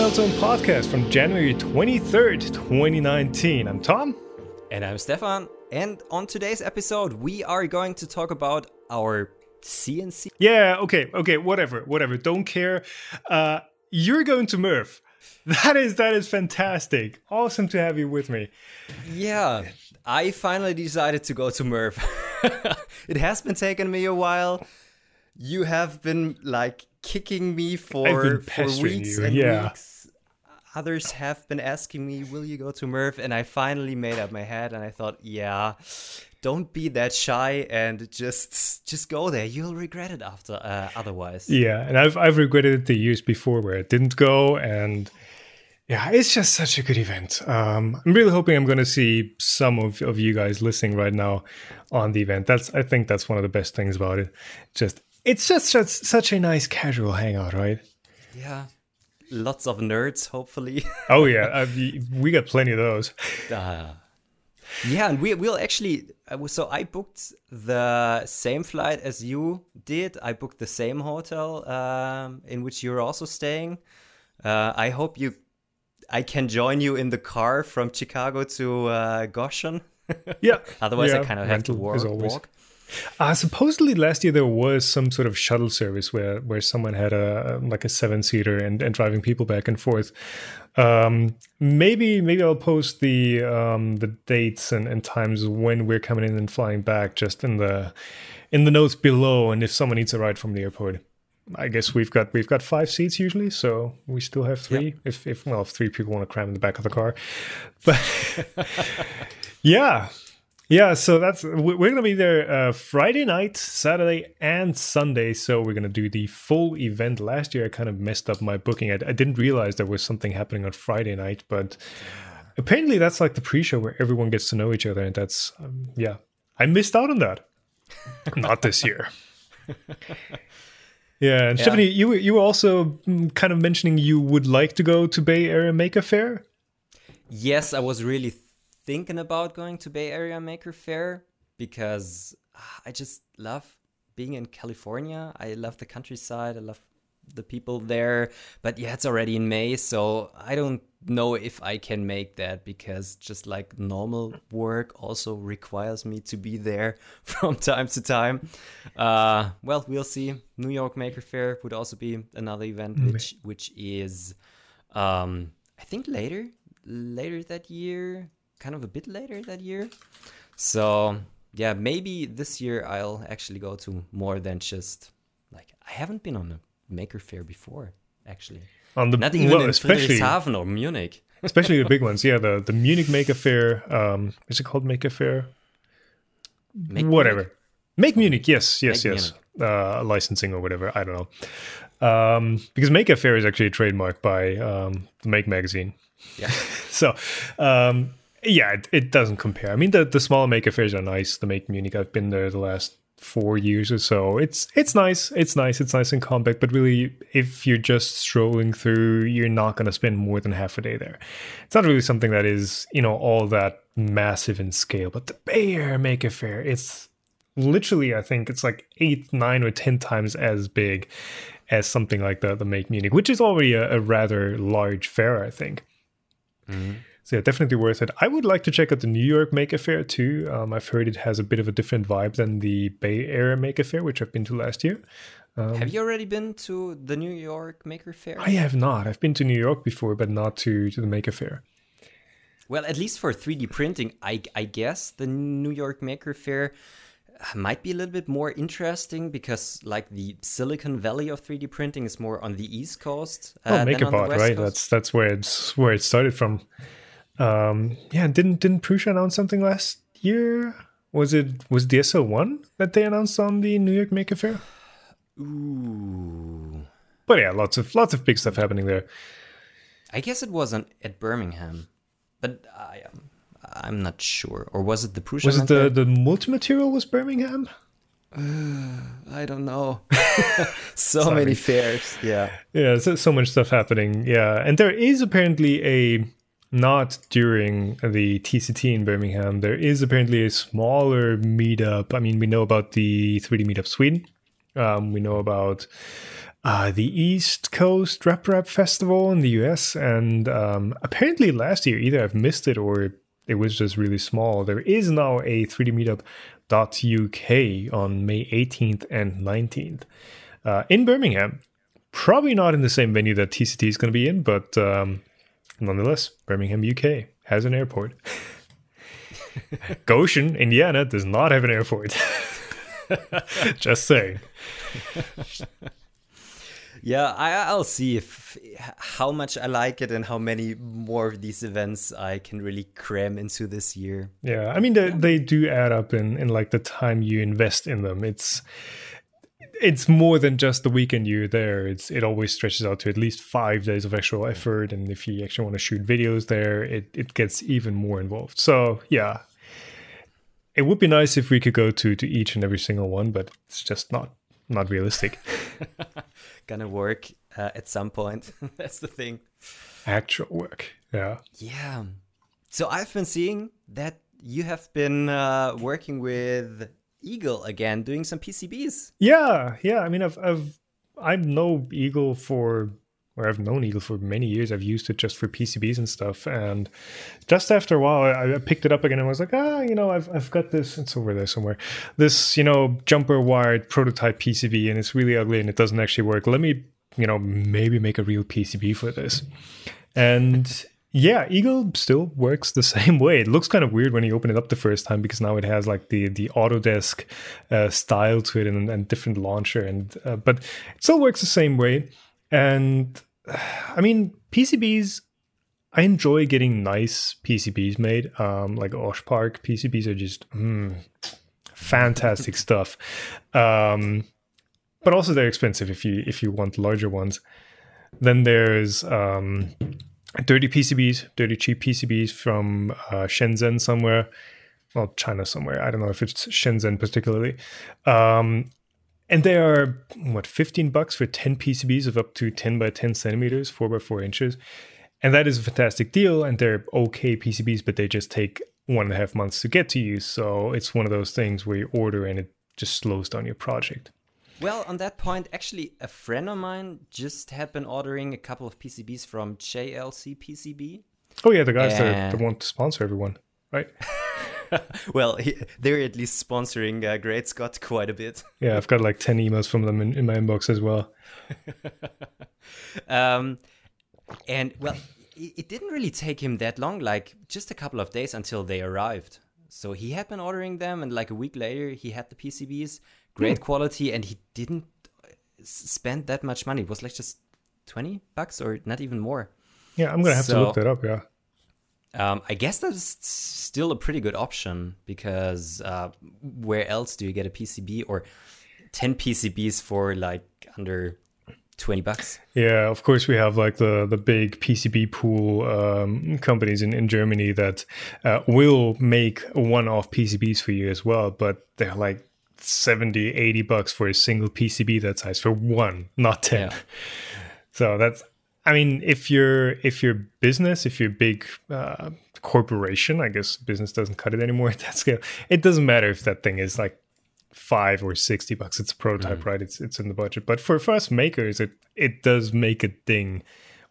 Meltzone podcast from January 23rd, 2019. I'm Tom. And I'm Stefan. And on today's episode, we are going to talk about our CNC. Yeah, okay, okay, whatever, whatever. Don't care. Uh, you're going to MRRF. That is that is fantastic. Awesome to have you with me. Yeah, I finally decided to go to MRRF. it has been taking me a while. You have been like kicking me for, for weeks you. and yeah. weeks. Others have been asking me, "Will you go to MRRF?" And I finally made up my head, and I thought, "Yeah, don't be that shy and just just go there. You'll regret it after uh, otherwise." Yeah, and I've I've regretted it the years before where it didn't go, and yeah, it's just such a good event. Um, I'm really hoping I'm going to see some of, of you guys listening right now on the event. That's I think that's one of the best things about it. Just it's just such, such a nice casual hangout, right? Yeah. Lots of nerds, hopefully. oh yeah, uh, we got plenty of those. Uh, yeah, and we we'll actually. Uh, so I booked the same flight as you did. I booked the same hotel um, in which you're also staying. Uh, I hope you. I can join you in the car from Chicago to uh, Goshen. Yeah. Otherwise, yeah. I kind of have to walk. walk. Uh, supposedly last year there was some sort of shuttle service where where someone had a like a seven seater and, and driving people back and forth. Um, maybe maybe I'll post the um, the dates and, and times when we're coming in and flying back just in the in the notes below. And if someone needs a ride from the airport, I guess we've got we've got five seats usually, so we still have three. Yep. If if well, if three people want to cram in the back of the car, but yeah, yeah, so that's we're going to be there uh, Friday night, Saturday, and Sunday. So we're going to do the full event. Last year, I kind of messed up my booking. I, I didn't realize there was something happening on Friday night, but apparently that's like the pre-show where everyone gets to know each other, and that's um, yeah, I missed out on that. Not this year. Yeah, and yeah. Stephanie, you were you were also mm, kind of mentioning you would like to go to Bay Area Maker Fair. Yes, I was really thinking about going to Bay Area Maker Fair because ah, I just love being in California. I love the countryside. I love the people there. But yeah, it's already in May, so I don't know if I can make that because just like normal work also requires me to be there from time to time. Uh, well, we'll see. New York Maker Fair would also be another event, mm-hmm. which which is um, I think later later that year kind of a bit later that year. So yeah, maybe this year I'll actually go to more than just like I haven't been on a maker fair before actually. On the not even well, in Friedrichshafen or Munich. especially the big ones, yeah. The the Munich Maker Fair, um, is it called Maker Fair? Make whatever. Munich. Make Munich, yes, yes, Make yes. Uh, licensing or whatever, I don't know. Um, because Maker Fair is actually a trademark by um, the Make magazine. Yeah. so, um, yeah, it, it, doesn't compare. I mean, the the smaller maker fairs are nice. The Make Munich, I've been there the last four years or so. It's it's nice. It's nice. It's nice and compact. But really, if you're just strolling through, you're not going to spend more than half a day there. It's not really something that is you know all that massive in scale. But the Bay Area Maker Fair, it's literally I think it's like eight, nine, or ten times as big as something like the the Make Munich, which is already a, a rather large fair, I think. Mm-hmm. So yeah, definitely worth it. I would like to check out the New York Maker Fair too. Um, I've heard it has a bit of a different vibe than the Bay Area Maker Fair, which I've been to last year. Um, have you already been to the New York Maker Fair? I have not. I've been to New York before, but not to, to the Maker Fair. Well, at least for 3D printing, I, I guess the New York Maker Fair might be a little bit more interesting because like the Silicon Valley of 3D printing is more on the East Coast. Uh, oh, MakerBot, right? Coast. That's that's where it's where it started from. Um, yeah, didn't didn't Prusa announce something last year? Was it was DSO one that they announced on the New York Maker Faire? Ooh. But yeah, lots of lots of big stuff happening there. I guess it wasn't at Birmingham, but I um, I'm not sure. Or was it the Prusa? Was it the the multi material was Birmingham? Uh, I don't know. so many fairs. Yeah. Yeah, so, so much stuff happening. Yeah. And there is apparently a not during the TCT in Birmingham. There is apparently a smaller meetup. I mean, we know about the 3D meetup Sweden. Um, we know about uh, the East Coast RepRap Festival in the US. And um, apparently last year, either I've missed it or it was just really small. There is now a 3D meetup.uk on May 18th and 19th uh, in Birmingham. Probably not in the same venue that TCT is going to be in, but um, nonetheless, Birmingham, UK has an airport. Goshen, Indiana does not have an airport. Just saying. yeah, I, I'll see if how much I like it and how many more of these events I can really cram into this year. Yeah, I mean they, they do add up in in like the time you invest in them. It's it's more than just the weekend you're there. It's it always stretches out to at least five days of actual effort, and if you actually want to shoot videos there, it it gets even more involved. So yeah, it would be nice if we could go to to each and every single one, but it's just not not realistic. Gonna work uh, at some point. That's the thing. Actual work, yeah. Yeah. So I've been seeing that you have been uh, working with Eagle again, doing some PCBs. Yeah, yeah. I mean, I've I've I know Eagle for or I've known Eagle for many years. I've used it just for PCBs and stuff. And just after a while, I, I, picked it up again and was like, ah, you know, I've, I've got this. It's over there somewhere. This, you know, jumper wired prototype PCB, and it's really ugly and it doesn't actually work. Let me, you know, maybe make a real PCB for this. And yeah, Eagle still works the same way. It looks kind of weird when you open it up the first time because now it has like the the Autodesk uh, style to it and, and different launcher, and uh, but it still works the same way. And I mean, PCBs. I enjoy getting nice PCBs made. Um, like OSH Park PCBs are just mm, fantastic stuff. Um, but also they're expensive if you if you want larger ones. Then there's um, dirty PCBs, dirty cheap PCBs from uh, Shenzhen somewhere, well, China somewhere. I don't know if it's Shenzhen particularly. Um, and they are what 15 bucks for 10 PCBs of up to 10 by 10 centimeters, four by four inches, and that is a fantastic deal. And they're okay PCBs, but they just take one and a half months to get to you. So it's one of those things where you order and it just slows down your project. Well, on that point, actually, a friend of mine just had been ordering a couple of PCBs from JLC PCB. Oh yeah, the guys and... that, that want to sponsor everyone, right? well, he, they're at least sponsoring uh, Great Scott quite a bit. Yeah, I've got like ten emails from them in, in my inbox as well. um, and well, it, it didn't really take him that long, like just a couple of days until they arrived. So he had been ordering them, and like a week later, he had the PCBs great hmm. quality, and he didn't spend that much money. It was like just twenty bucks or not even more. Yeah, I'm gonna have so, to look that up. Yeah. Um, I guess that's still a pretty good option because uh, where else do you get a PCB or 10 PCBs for like under 20 bucks? Yeah, of course, we have like the, the big PCB pool um, companies in, in Germany that uh, will make one off PCBs for you as well, but they're like 70 80 bucks for a single pcb that size for one not 10 yeah. so that's i mean if you're if you're business if you're big uh, corporation i guess business doesn't cut it anymore at that scale it doesn't matter if that thing is like five or 60 bucks it's a prototype mm. right it's it's in the budget but for, us makers it it does make a ding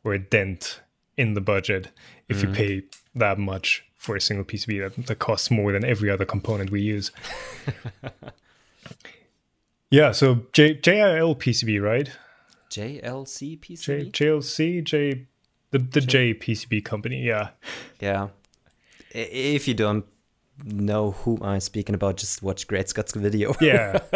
or a dent in the budget if mm. you pay that much for a single PCB that, that costs more than every other component we use. Yeah, so J JIL PCB, right? JLC PCB. J JLC J the the J, J PCB company. Yeah. Yeah. If you don't know who I'm speaking about, just watch Great Scott's video. yeah,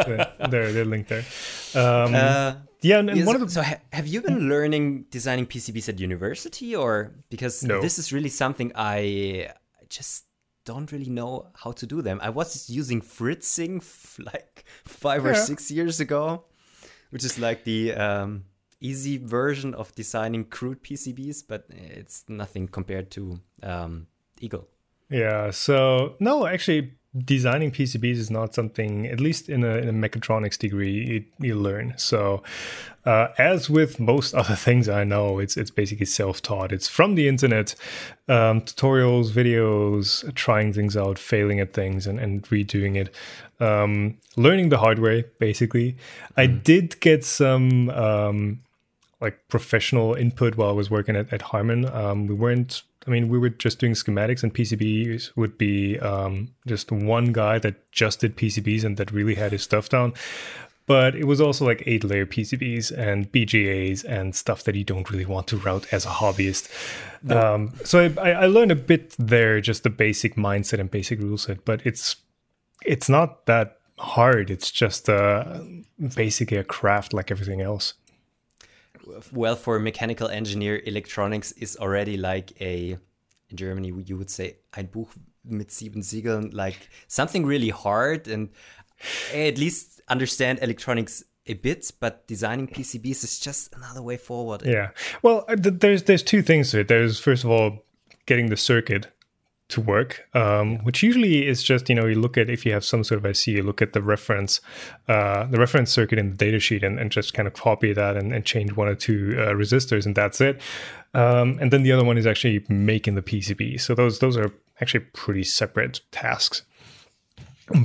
they're they're linked there. Um, uh, yeah, and, and one of the... so ha- have you been learning designing PCBs at university, or because no. this is really something I just don't really know how to do them. I was using Fritzing f- like five yeah. or six years ago, which is like the um, easy version of designing crude PCBs, but it's nothing compared to um, Eagle. Yeah. So no, actually, designing PCBs is not something, at least in a, in a mechatronics degree, you, you learn. So, uh, as with most other things I know, it's it's basically self-taught. It's from the internet, um, tutorials, videos, trying things out, failing at things, and, and redoing it. Um, learning the hard way, basically. Mm. I did get some um, like professional input while I was working at, at Harman. Um, we weren't I mean, we were just doing schematics, and PCBs would be um, just one guy that just did PCBs and that really had his stuff down. But it was also like eight layer PCBs and BGAs and stuff that you don't really want to route as a hobbyist. No. Um, so I, I learned a bit there, just the basic mindset and basic rule set. But it's it's not that hard. It's just uh, basically a craft like everything else well for a mechanical engineer electronics is already like a in germany you would say ein buch mit sieben siegeln like something really hard and at least understand electronics a bit but designing pcbs is just another way forward. Yeah. Well uh, there's there's two things to it. There's first of all getting the circuit to work, um, which usually is just you know you look at if you have some sort of IC, you look at the reference, uh, the reference circuit in the datasheet, and, and just kind of copy that and, and change one or two uh, resistors, and that's it. Um, and then the other one is actually making the PCB. So those those are actually pretty separate tasks,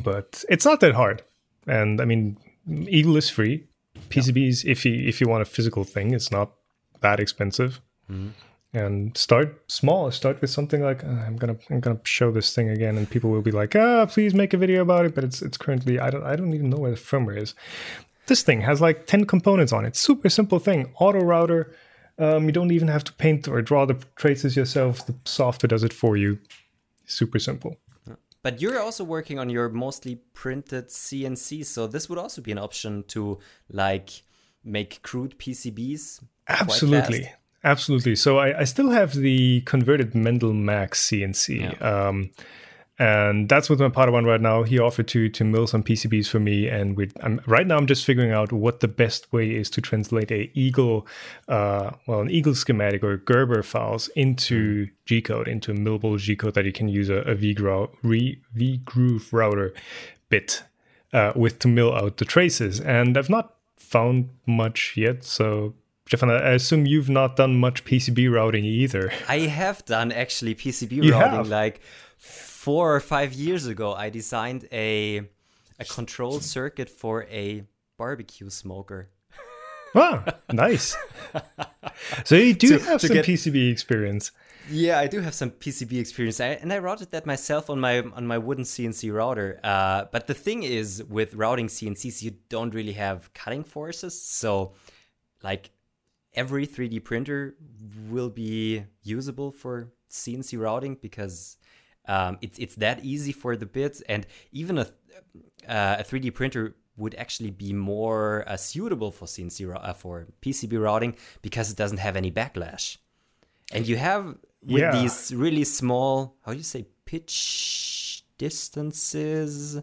but it's not that hard. And I mean, Eagle is free. PCBs, if you if you want a physical thing, it's not that expensive. Mm-hmm and start small. Start with something like uh, i'm gonna i'm gonna show this thing again and people will be like ah please make a video about it but it's it's currently i don't i don't even know where the firmware is. This thing has like 10 components on it. Super simple thing. Auto router. Um, you don't even have to paint or draw the traces yourself. The software does it for you. Super simple. But you're also working on your mostly printed cnc so this would also be an option to like make crude pcbs absolutely Absolutely. So I, I, still have the converted Mendel Max CNC. Yeah. Um, and that's with my Padawan right now. He offered to to mill some PCBs for me, and we I'm, right now I'm just figuring out what the best way is to translate a Eagle, uh, well, an Eagle schematic or Gerber files into mm. G code, into a millable G code that you can use a, a V groove router bit uh, with to mill out the traces. And I've not found much yet, so Stefan, I assume you've not done much PCB routing either. I have done actually PCB you routing have? like four or five years ago. I designed a a control circuit for a barbecue smoker. Wow, nice. so you do to, have to some get, PCB experience. Yeah, I do have some PCB experience, I, and I routed that myself on my on my wooden CNC router. Uh, but the thing is, with routing CNCs, you don't really have cutting forces, so like every 3D printer will be usable for CNC routing because um, it's it's that easy for the bits, and even a uh, a 3D printer would actually be more uh, suitable for CNC uh, for PCB routing because it doesn't have any backlash, and you have with yeah. these really small how do you say pitch distances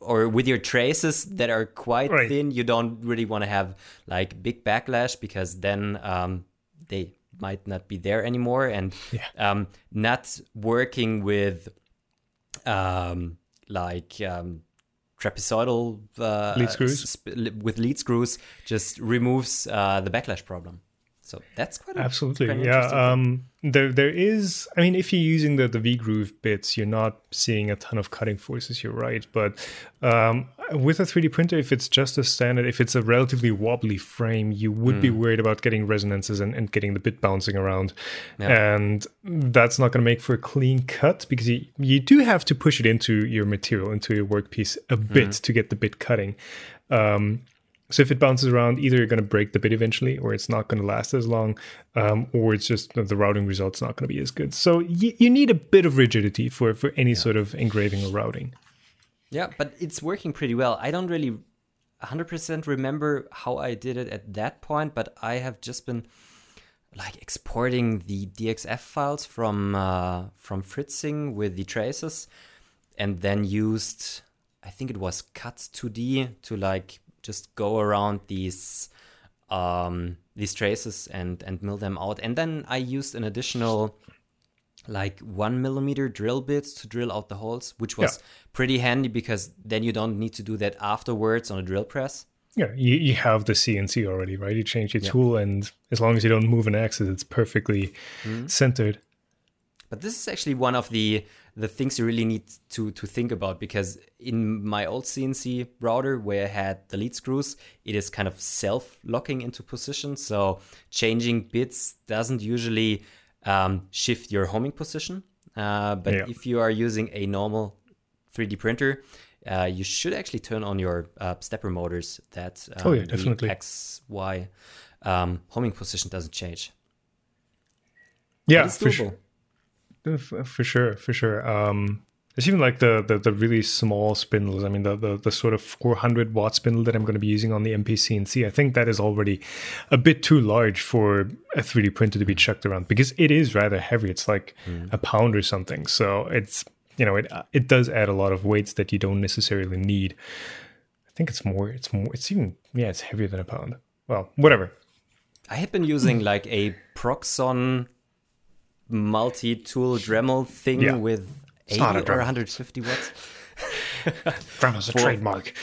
or with your traces that are quite right. thin, you don't really want to have like big backlash because then um, they might not be there anymore. And yeah. um, not working with um, like um, trapezoidal uh, lead screws sp- with lead screws just removes uh, the backlash problem. So that's quite absolutely quite yeah. Um, there there is. I mean, if you're using the the V groove bits, you're not seeing a ton of cutting forces. You're right, but um, with a 3D printer, if it's just a standard, if it's a relatively wobbly frame, you would mm. be worried about getting resonances and, and getting the bit bouncing around, yeah. and that's not going to make for a clean cut because you you do have to push it into your material into your workpiece a bit mm. to get the bit cutting. Um, so if it bounces around, either you're going to break the bit eventually, or it's not going to last as long, um, or it's just the routing result's not going to be as good. So y- you need a bit of rigidity for for any yeah. sort of engraving or routing. Yeah, but it's working pretty well. I don't really 100% remember how I did it at that point, but I have just been like exporting the DXF files from uh, from Fritzing with the traces, and then used I think it was Cut 2D to like just go around these um, these traces and and mill them out. And then I used an additional like one millimeter drill bits to drill out the holes, which was yeah. pretty handy because then you don't need to do that afterwards on a drill press. Yeah, you, you have the CNC already, right? You change your yeah. tool, and as long as you don't move an axis, it's perfectly mm-hmm. centered. But this is actually one of the the things you really need to to think about because in my old CNC router where I had the lead screws, it is kind of self locking into position. So changing bits doesn't usually um, shift your homing position. Uh, but yeah. if you are using a normal 3D printer, uh, you should actually turn on your uh, stepper motors that um, oh yeah definitely X Y um, homing position doesn't change. Yeah, for sure. Uh, for sure, for sure. Um, it's even like the, the, the really small spindles. I mean, the, the the sort of 400 watt spindle that I'm going to be using on the MPCNC. I think that is already a bit too large for a 3D printer to be chucked around because it is rather heavy. It's like mm. a pound or something. So it's you know it it does add a lot of weights that you don't necessarily need. I think it's more. It's more. It's even yeah. It's heavier than a pound. Well, whatever. I had been using like a Proxxon multi-tool Dremel thing yeah. with 80 or 150 watts. Dremel's a for, trademark.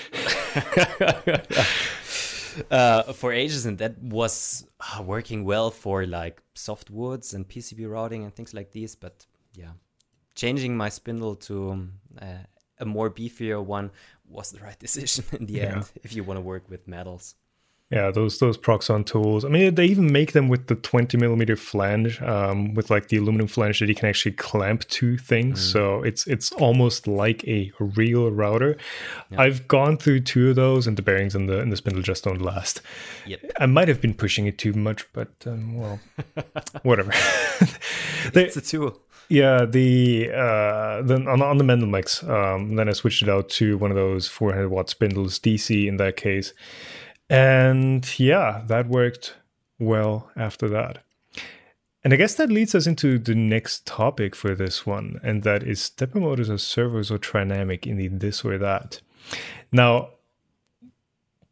uh, for ages, and that was uh, working well for like soft woods and PCB routing and things like these. But yeah, changing my spindle to um, uh, a more beefier one was the right decision in the yeah. end if you want to work with metals. Yeah, those those Proxxon tools. I mean, they even make them with the 20 millimeter flange, um, with like the aluminum flange that you can actually clamp to things. Mm. So it's it's almost like a real router. Yep. I've gone through two of those, and the bearings and the and the spindle just don't last. Yep. I might have been pushing it too much, but um, well, whatever. they, it's a tool. Yeah, the uh, then on, on the Mendel Max, um, then I switched it out to one of those 400 watt spindles, DC in that case and yeah, that worked well after that. And I guess that leads us into the next topic for this one, and that is stepper motors or servos or trinamic in the this or that. Now,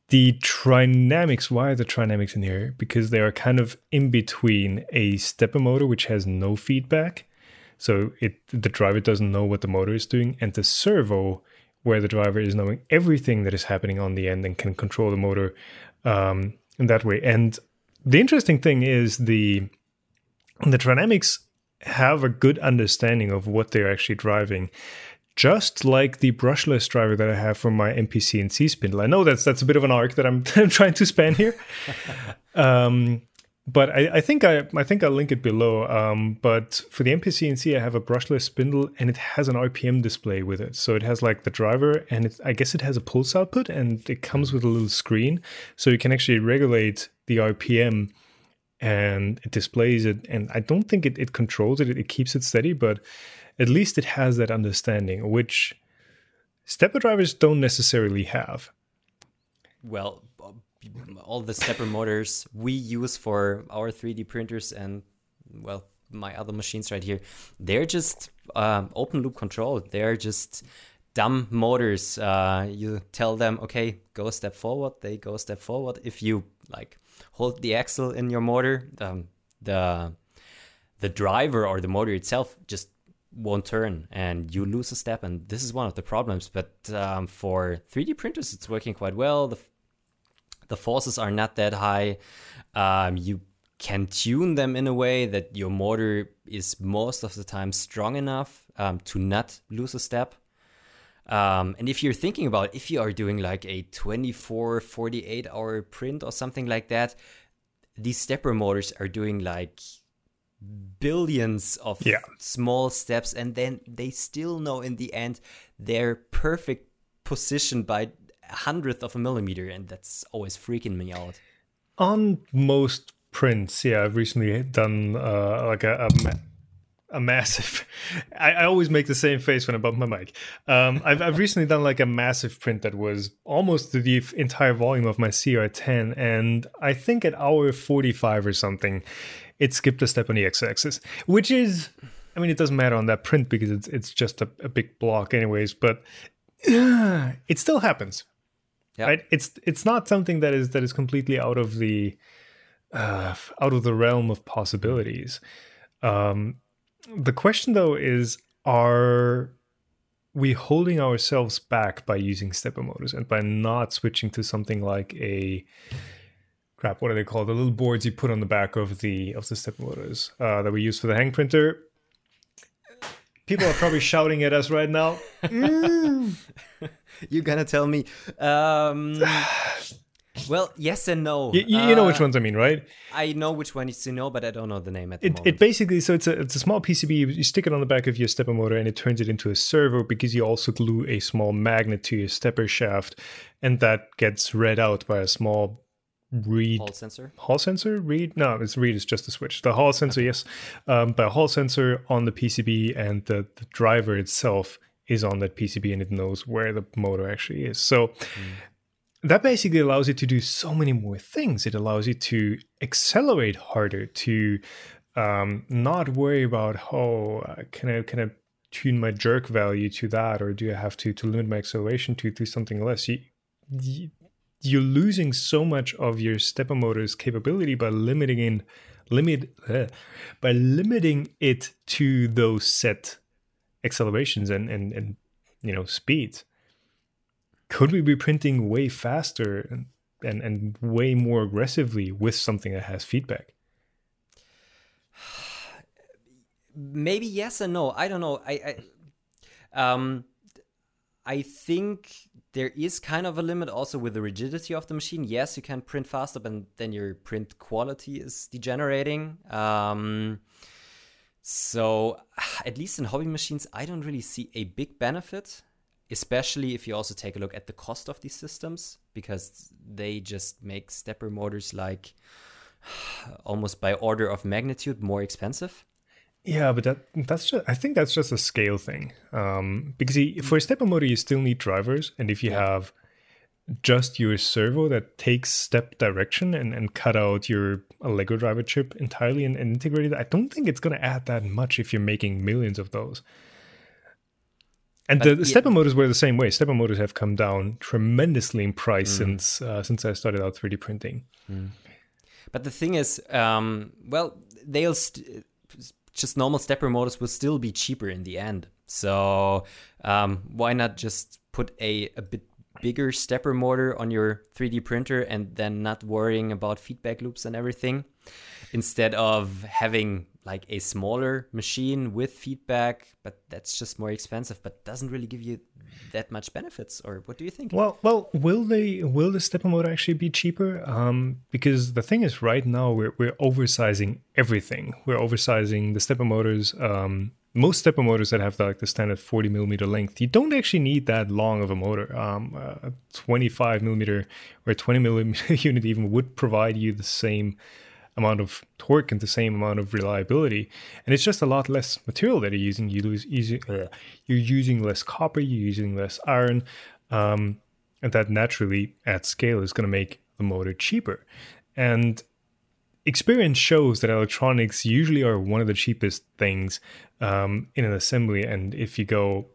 the trinamics, why are the trinamics in here? Because they are kind of in between a stepper motor, which has no feedback. So it the driver doesn't know what the motor is doing, and the servo, where the driver is knowing everything that is happening on the end and can control the motor um, in that way. And the interesting thing is the the Trinamics have a good understanding of what they're actually driving. Just like the brushless driver that I have for my MPCNC spindle. I know that's that's a bit of an arc that I'm, I'm trying to span here. um, but I, I, think I I think I'll link it below. Um, but for the MPCNC, I have a brushless spindle, and it has an RPM display with it. So it has like the driver, and it, I guess it has a pulse output, and it comes with a little screen, so you can actually regulate the RPM, and it displays it. And I don't think it, it controls it; it keeps it steady, but at least it has that understanding, which stepper drivers don't necessarily have. Well, all the stepper motors we use for our 3D printers and well my other machines right here they're just um, open loop control. They're just dumb motors. Uh, you tell them okay go a step forward. They go a step forward. If you like hold the axle in your motor um, the the driver or the motor itself just won't turn and you lose a step. And this is one of the problems. But um, for 3d printers it's working quite well. The the forces are not that high. Um, you can tune them in a way that your motor is most of the time strong enough um, to not lose a step. Um, and if you're thinking about if you are doing like a 24, 48 hour print or something like that, these stepper motors are doing like billions of yeah. small steps and then they still know in the end their perfect position by hundredth of a millimeter, and that's always freaking me out. On most prints, yeah, I've recently done uh, like a, a, a massive. I, I, always make the same face when I bump my mic. Um, I've, I've recently done like a massive print that was almost the entire volume of my CR10, and I think at hour 45 or something, it skipped a step on the x-axis, which is. I mean, it doesn't matter on that print because it's it's just a, a big block, anyways. But uh, it still happens. Yeah. Right? It's it's not something that is that is completely out of the uh, out of the realm of possibilities. Um, the question though is are we holding ourselves back by using stepper motors and by not switching to something like a crap what are they called the little boards you put on the back of the of the stepper motors uh, that we use for the Hangprinter people are probably shouting at us right now You're gonna tell me. Um, well, yes and no. you, you you know which Uh, ones i mean right I know which one is to know, but I don't know the name at the it, moment. it basically so it's a it's a small PCB. You, stick it on the back of your stepper motor, and it turns it into a servo because you also glue a small magnet to your stepper shaft, and that gets read out by a small read Hall sensor. hall sensor. Read no, it's read is just a switch. The hall sensor, yes, um, by a hall sensor on the PCB, and the, the driver itself is on that PCB, and it knows where the motor actually is. So that basically allows you to do so many more things. It allows you to accelerate harder, to um, not worry about oh, uh, can I can I tune my jerk value to that, or do I have to to limit my acceleration to to something less? You, you you're losing so much of your stepper motor's capability by limiting in limit uh, by limiting it to those set accelerations and and and you know speeds. Could we be printing way faster and, and and way more aggressively with something that has feedback? Maybe yes and no. I don't know. I, I um i think there is kind of a limit also with the rigidity of the machine. Yes you can print faster but then your print quality is degenerating. Um so at least in hobby machines i don't really see a big benefit especially if you also take a look at the cost of these systems because they just make stepper motors like almost by order of magnitude more expensive Yeah, but that that's just I think that's just a scale thing. Um, because you, for a stepper motor, you still need drivers, and if you Yeah. have just your servo that takes step direction and, and cut out your Lego driver chip entirely and, and integrate it, I don't think it's going to add that much if you're making millions of those. And But the, the yeah- stepper motors were the same way. Stepper motors have come down tremendously in price Mm. since uh, since I started out 3D printing. But the thing is, um, well, they'll st- just normal stepper motors will still be cheaper in the end. So um, why not just put a, a bit bigger stepper motor on your 3D printer and then not worrying about feedback loops and everything instead of having like a smaller machine with feedback, but that's just more expensive, but doesn't really give you that much benefits. Or what do you think? Well, well, will they? Will the stepper motor actually be cheaper? Um, because the thing is, right now we're we're oversizing everything. We're oversizing the stepper motors. Um, most stepper motors that have like the standard 40 millimeter length, you don't actually need that long of a motor. Um, a 25 millimeter or 20 millimeter unit even would provide you the same amount of torque and the same amount of reliability. And it's just a lot less material that you're using. You lose easy, uh, you're using less copper, you're using less iron, um, and that naturally at scale is going to make the motor cheaper. And experience shows that electronics usually are one of the cheapest things um, in an assembly. And if you go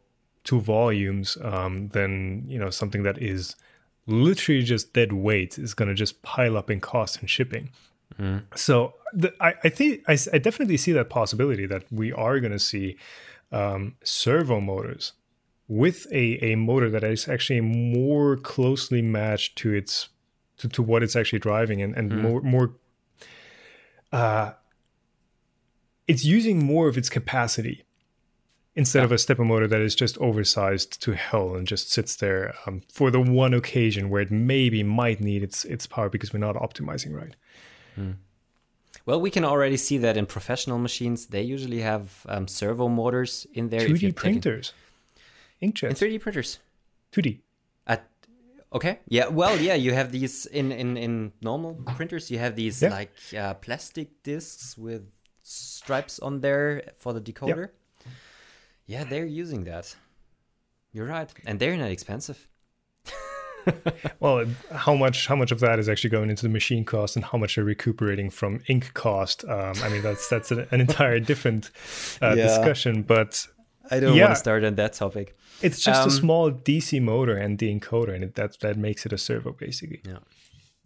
to volumes, um, then you know something that is literally just dead weight is going to just pile up in cost and shipping. So the, I, I think I definitely see that possibility that we are going to see um, servo motors with a, a motor that is actually more closely matched to its to, to what it's actually driving and, and more more uh, it's using more of its capacity instead of a stepper motor that is just oversized to hell and just sits there um, for the one occasion where it maybe might need its its power because we're not optimizing right. Well, we can already see that in professional machines, they usually have um, servo motors in there. 2D you're taking- printers, In inkjets, 3D printers. 2D. Okay. Yeah. Well, yeah. You have these in in in normal printers. You have these Yeah. like uh, plastic discs with stripes on there for the decoder. Yeah, they're using that. You're right, and they're not expensive. Well, how much how much of that is actually going into the machine cost, and how much are recuperating from ink cost? Um, I mean, that's that's an, an entire different uh, Yeah. discussion. But I don't Yeah. want to start on that topic. it's just Um, a small DC motor and the encoder, and it, that that makes it a servo basically. Yeah,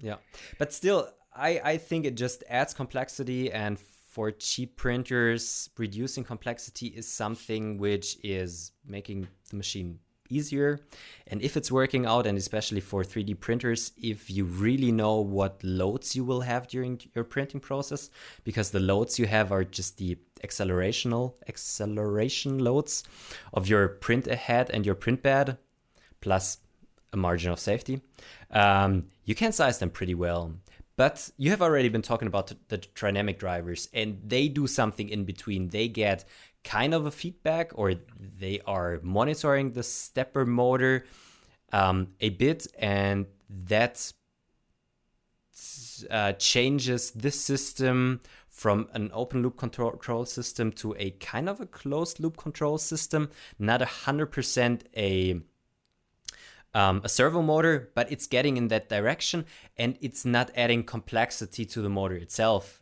yeah. But still, I I think it just adds complexity, and for cheap printers, reducing complexity is something which is making the machine easier. And if it's working out, and especially for 3D printers, if you really know what loads you will have during your printing process, because the loads you have are just the accelerational acceleration loads of your print ahead and your print bed, plus a margin of safety, um, you can size them pretty well. But you have already been talking about the Trinamic drivers, and they do something in between. They get kind of a feedback, or they are monitoring the stepper motor um, a bit, and that uh, changes this system from an open loop control, system to a kind of a closed loop control system. Not a hundred percent a um, a servo motor, but it's getting in that direction and it's not adding complexity to the motor itself.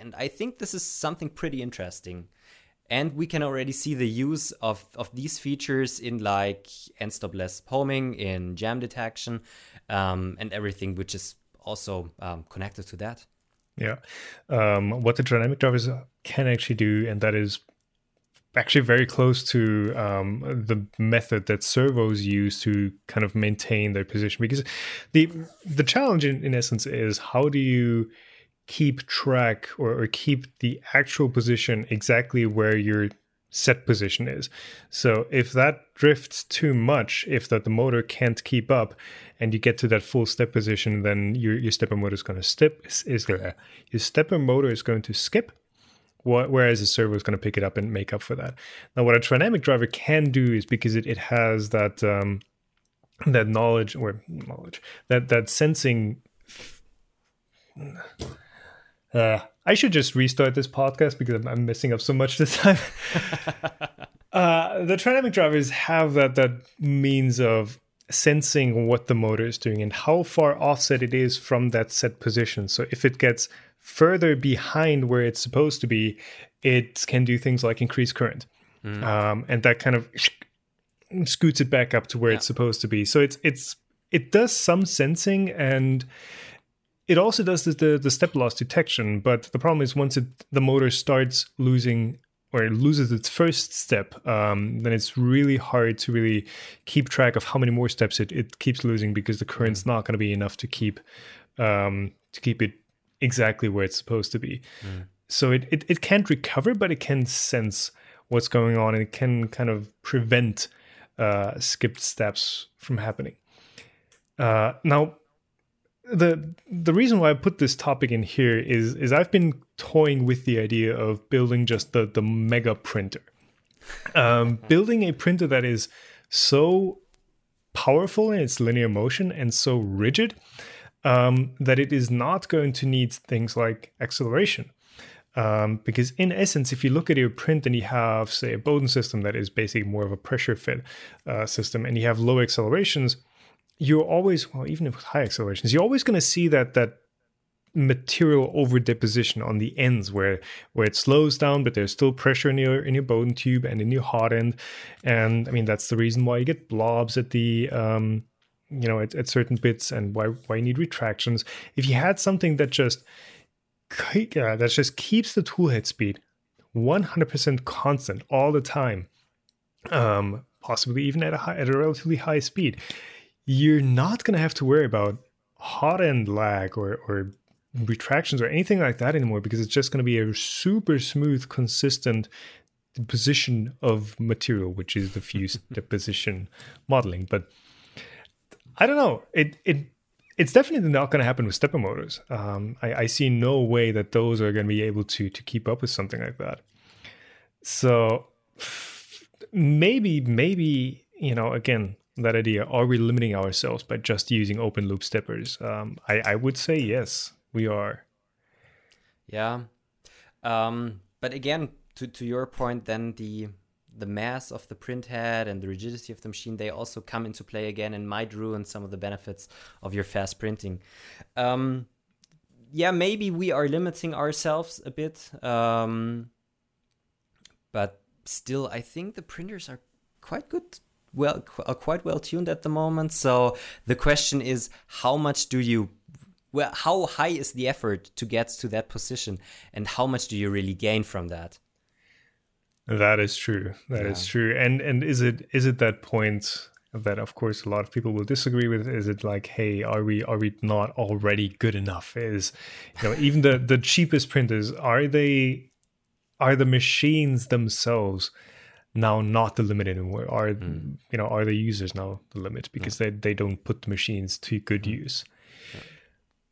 And I think this is something pretty interesting. And we can already see the use of, of these features in like end stop less homing, in jam detection, um, and everything which is also um, connected to that. Yeah. Um, what the Trinamic drivers can actually do, and that is actually very close to um, the method that servos use to kind of maintain their position because the the challenge in, in essence is how do you keep track or, or keep the actual position exactly where your set position is so if that drifts too much if that the motor can't keep up and you get to that full step position then your, your stepper motor is going to step is, is your stepper motor is going to skip whereas the servo is going to pick it up and make up for that. Now, what a trinamic driver can do is because it, it has that um, that knowledge or knowledge that that sensing. Uh, I should just restart this podcast because I'm messing up so much this time. uh, the trinamic drivers have that that means of sensing what the motor is doing and how far offset it is from that set position. So if it gets further behind where it's supposed to be, it can do things like increase current. Mm. Um, and that kind of scoots it back up to where yeah. it's supposed to be. So it's it's it does some sensing and it also does the, the, the step loss detection. But the problem is once it the motor starts losing or it loses its first step, um, then it's really hard to really keep track of how many more steps it, it keeps losing because the current's mm. not going to be enough to keep um, to keep it exactly where it's supposed to be. Mm. So it, it, it can't recover, but it can sense what's going on and it can kind of prevent uh, skipped steps from happening. Uh, now, the the reason why I put this topic in here is is I've been toying with the idea of building just the the mega printer, um, building a printer that is so powerful in its linear motion and so rigid um, that it is not going to need things like acceleration. Um, because in essence, if you look at your print and you have, say, a Bowden system that is basically more of a pressure fed uh, system, and you have low accelerations, you're always, well, even with high accelerations, you're always going to see that that material over deposition on the ends where where it slows down but there's still pressure in your in your Bowden tube and in your hot end. And i mean that's the reason why you get blobs at the um you know at, at certain bits and why why you need retractions. If you had something that just uh, that just keeps the toolhead speed 100% constant all the time um possibly even at a high, at a relatively high speed you're not going to have to worry about hot end lag or or retractions or anything like that anymore because it's just going to be a super smooth consistent position of material which is the fused deposition modeling but I don't know. It it it's definitely not going to happen with stepper motors. Um, I, I, see no way that those are going to be able to to keep up with something like that. So maybe maybe you know again that idea are we limiting ourselves by just using open loop steppers? Um, I I would say yes, we are. Yeah, um, but again, to to your point, then the the mass of the print head and the rigidity of the machine, they also come into play again and might ruin some of the benefits of your fast printing. Um, yeah, maybe we are limiting ourselves a bit, um, but still, I think the printers are quite good, well, are quite well tuned at the moment. So the question is, how much do you well, how high is the effort to get to that position, and how much do you really gain from that? That is true. That yeah. is true. And and is it is it that point that of course a lot of people will disagree with? Is it like, hey, are we are we not already good enough? Is you know even the the cheapest printers are they are the machines themselves now not the limit anymore? Are mm. you know are the users now the limit because they they don't put the machines to good mm. use?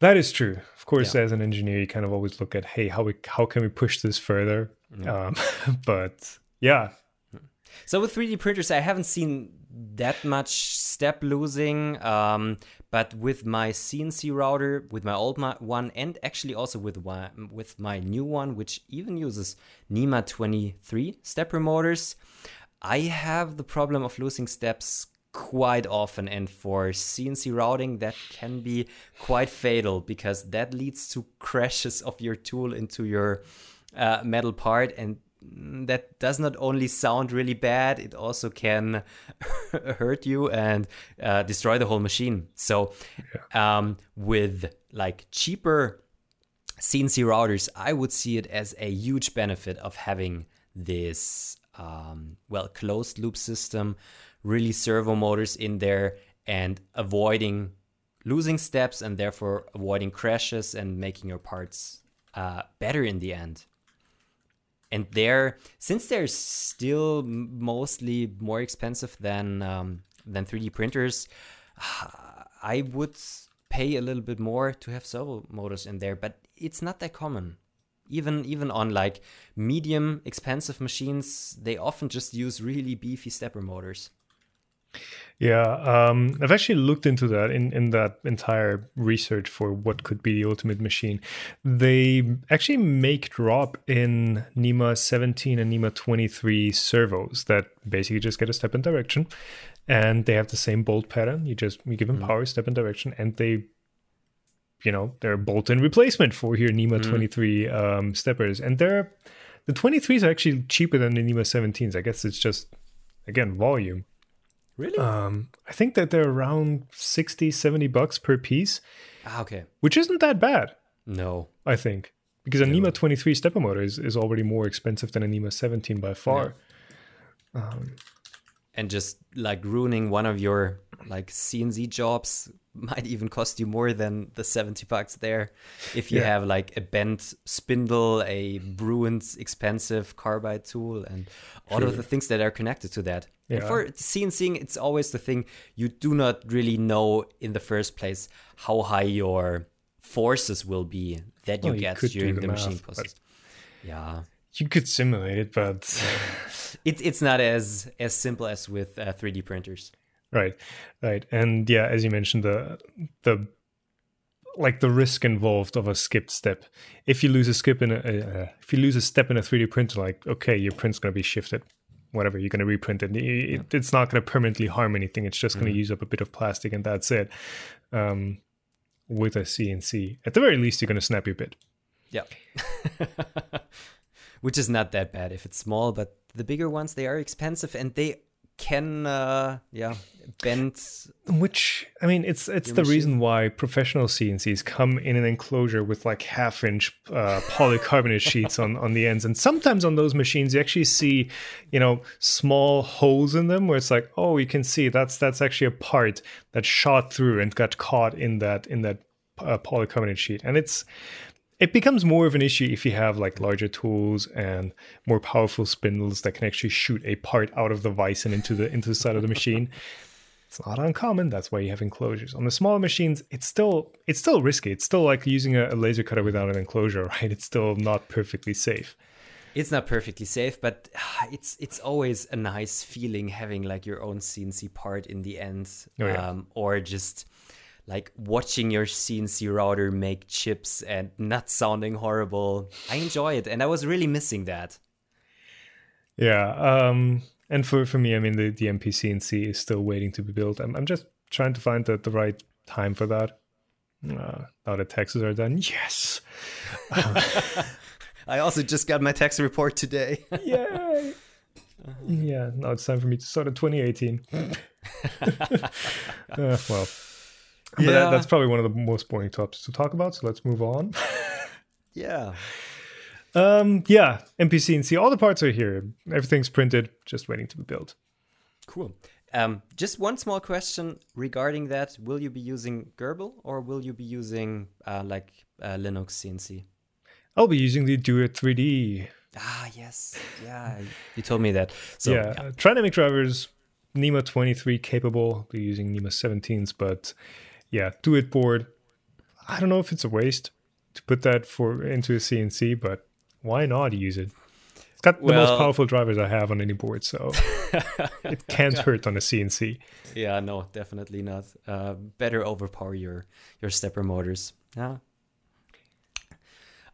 That is true. Of course, yeah. as an engineer, you kind of always look at, hey, how we how can we push this further? Um, but yeah. So with 3D printers, I haven't seen that much step losing. Um, but with my CNC router, with my old one, and actually also with one, with my new one, which even uses NEMA 23 stepper motors, I have the problem of losing steps quite often and for CNC routing that can be quite fatal because that leads to crashes of your tool into your uh, metal part and that does not only sound really bad it also can hurt you and uh, destroy the whole machine so yeah. um, with like cheaper cnc routers i would see it as a huge benefit of having this um, well closed loop system really servo motors in there and avoiding losing steps and therefore avoiding crashes and making your parts uh, better in the end and they're since they're still mostly more expensive than um, than 3D printers, I would pay a little bit more to have servo motors in there, but it's not that common. Even even on like medium expensive machines, they often just use really beefy stepper motors. Yeah, um, I've actually looked into that in, in that entire research for what could be the ultimate machine. They actually make drop in NEMA 17 and NEMA 23 servos that basically just get a step in direction, and they have the same bolt pattern. You just you give them mm. power, step in direction, and they, you know, they're bolt-in replacement for your NEMA mm. 23 um, steppers, and they're the 23s are actually cheaper than the NEMA 17s. I guess it's just again volume. Really? Um, I think that they're around 60, 70 bucks per piece. Ah, okay. Which isn't that bad. No. I think. Because a no. NEMA 23 stepper motor is, is already more expensive than a NEMA 17 by far. Yeah. Um, and just like ruining one of your like CNC jobs might even cost you more than the 70 bucks there if you yeah. have like a bent spindle a ruined expensive carbide tool and all True. of the things that are connected to that yeah. and for CNCing it's always the thing you do not really know in the first place how high your forces will be that you well, get you during the, the machine process. Yeah. You could simulate it but it, it's not as as simple as with uh, 3d printers. Right, right, and yeah, as you mentioned, the the like the risk involved of a skipped step. If you lose a skip in a, uh, if you lose a step in a 3D printer, like okay, your print's gonna be shifted, whatever you're gonna reprint it. it it's not gonna permanently harm anything. It's just gonna mm-hmm. use up a bit of plastic, and that's it. Um, with a CNC, at the very least, you're gonna snap your bit. Yeah. Which is not that bad if it's small, but the bigger ones they are expensive and they can uh, yeah bend which i mean it's it's the machine. reason why professional cncs come in an enclosure with like half inch uh, polycarbonate sheets on on the ends. And sometimes on those machines you actually see you know small holes in them where it's like oh you can see that's that's actually a part that shot through and got caught in that in that uh, polycarbonate sheet. And it's it becomes more of an issue if you have like larger tools and more powerful spindles that can actually shoot a part out of the vise and into the into the side of the machine. It's not uncommon. That's why you have enclosures. On the smaller machines, it's still it's still risky. It's still like using a, a laser cutter without an enclosure, right? It's still not perfectly safe. It's not perfectly safe, but it's it's always a nice feeling having like your own CNC part in the end, oh, yeah. um, or just like watching your CNC router make chips and not sounding horrible. I enjoy it, and I was really missing that. Yeah, um, and for for me, I mean, the the MPCNC is still waiting to be built. I'm I'm just trying to find the, the right time for that. Uh, now the taxes are done, yes. I also just got my tax report today. Yay! Yeah, now it's time for me to start in 2018. uh, well, But that, that's probably one of the most boring topics to talk about. So let's move on. yeah. Um, yeah, MPCNC. All the parts are here. Everything's printed, just waiting to be built. Cool. Um, just one small question regarding that: Will you be using GRBL or will you be using uh, like uh, Linux CNC? I'll be using the Duet 3D. Ah, yes, yeah, you told me that. So, yeah, yeah. Trinamic drivers, NEMA 23 capable. Be using NEMA 17s, but yeah, Duet board. I don't know if it's a waste to put that for into a CNC, but why not use it? It's got the most powerful drivers I have on any board, so it can't hurt on a CNC. Yeah, no, definitely not. Uh, better overpower your your stepper motors. Yeah.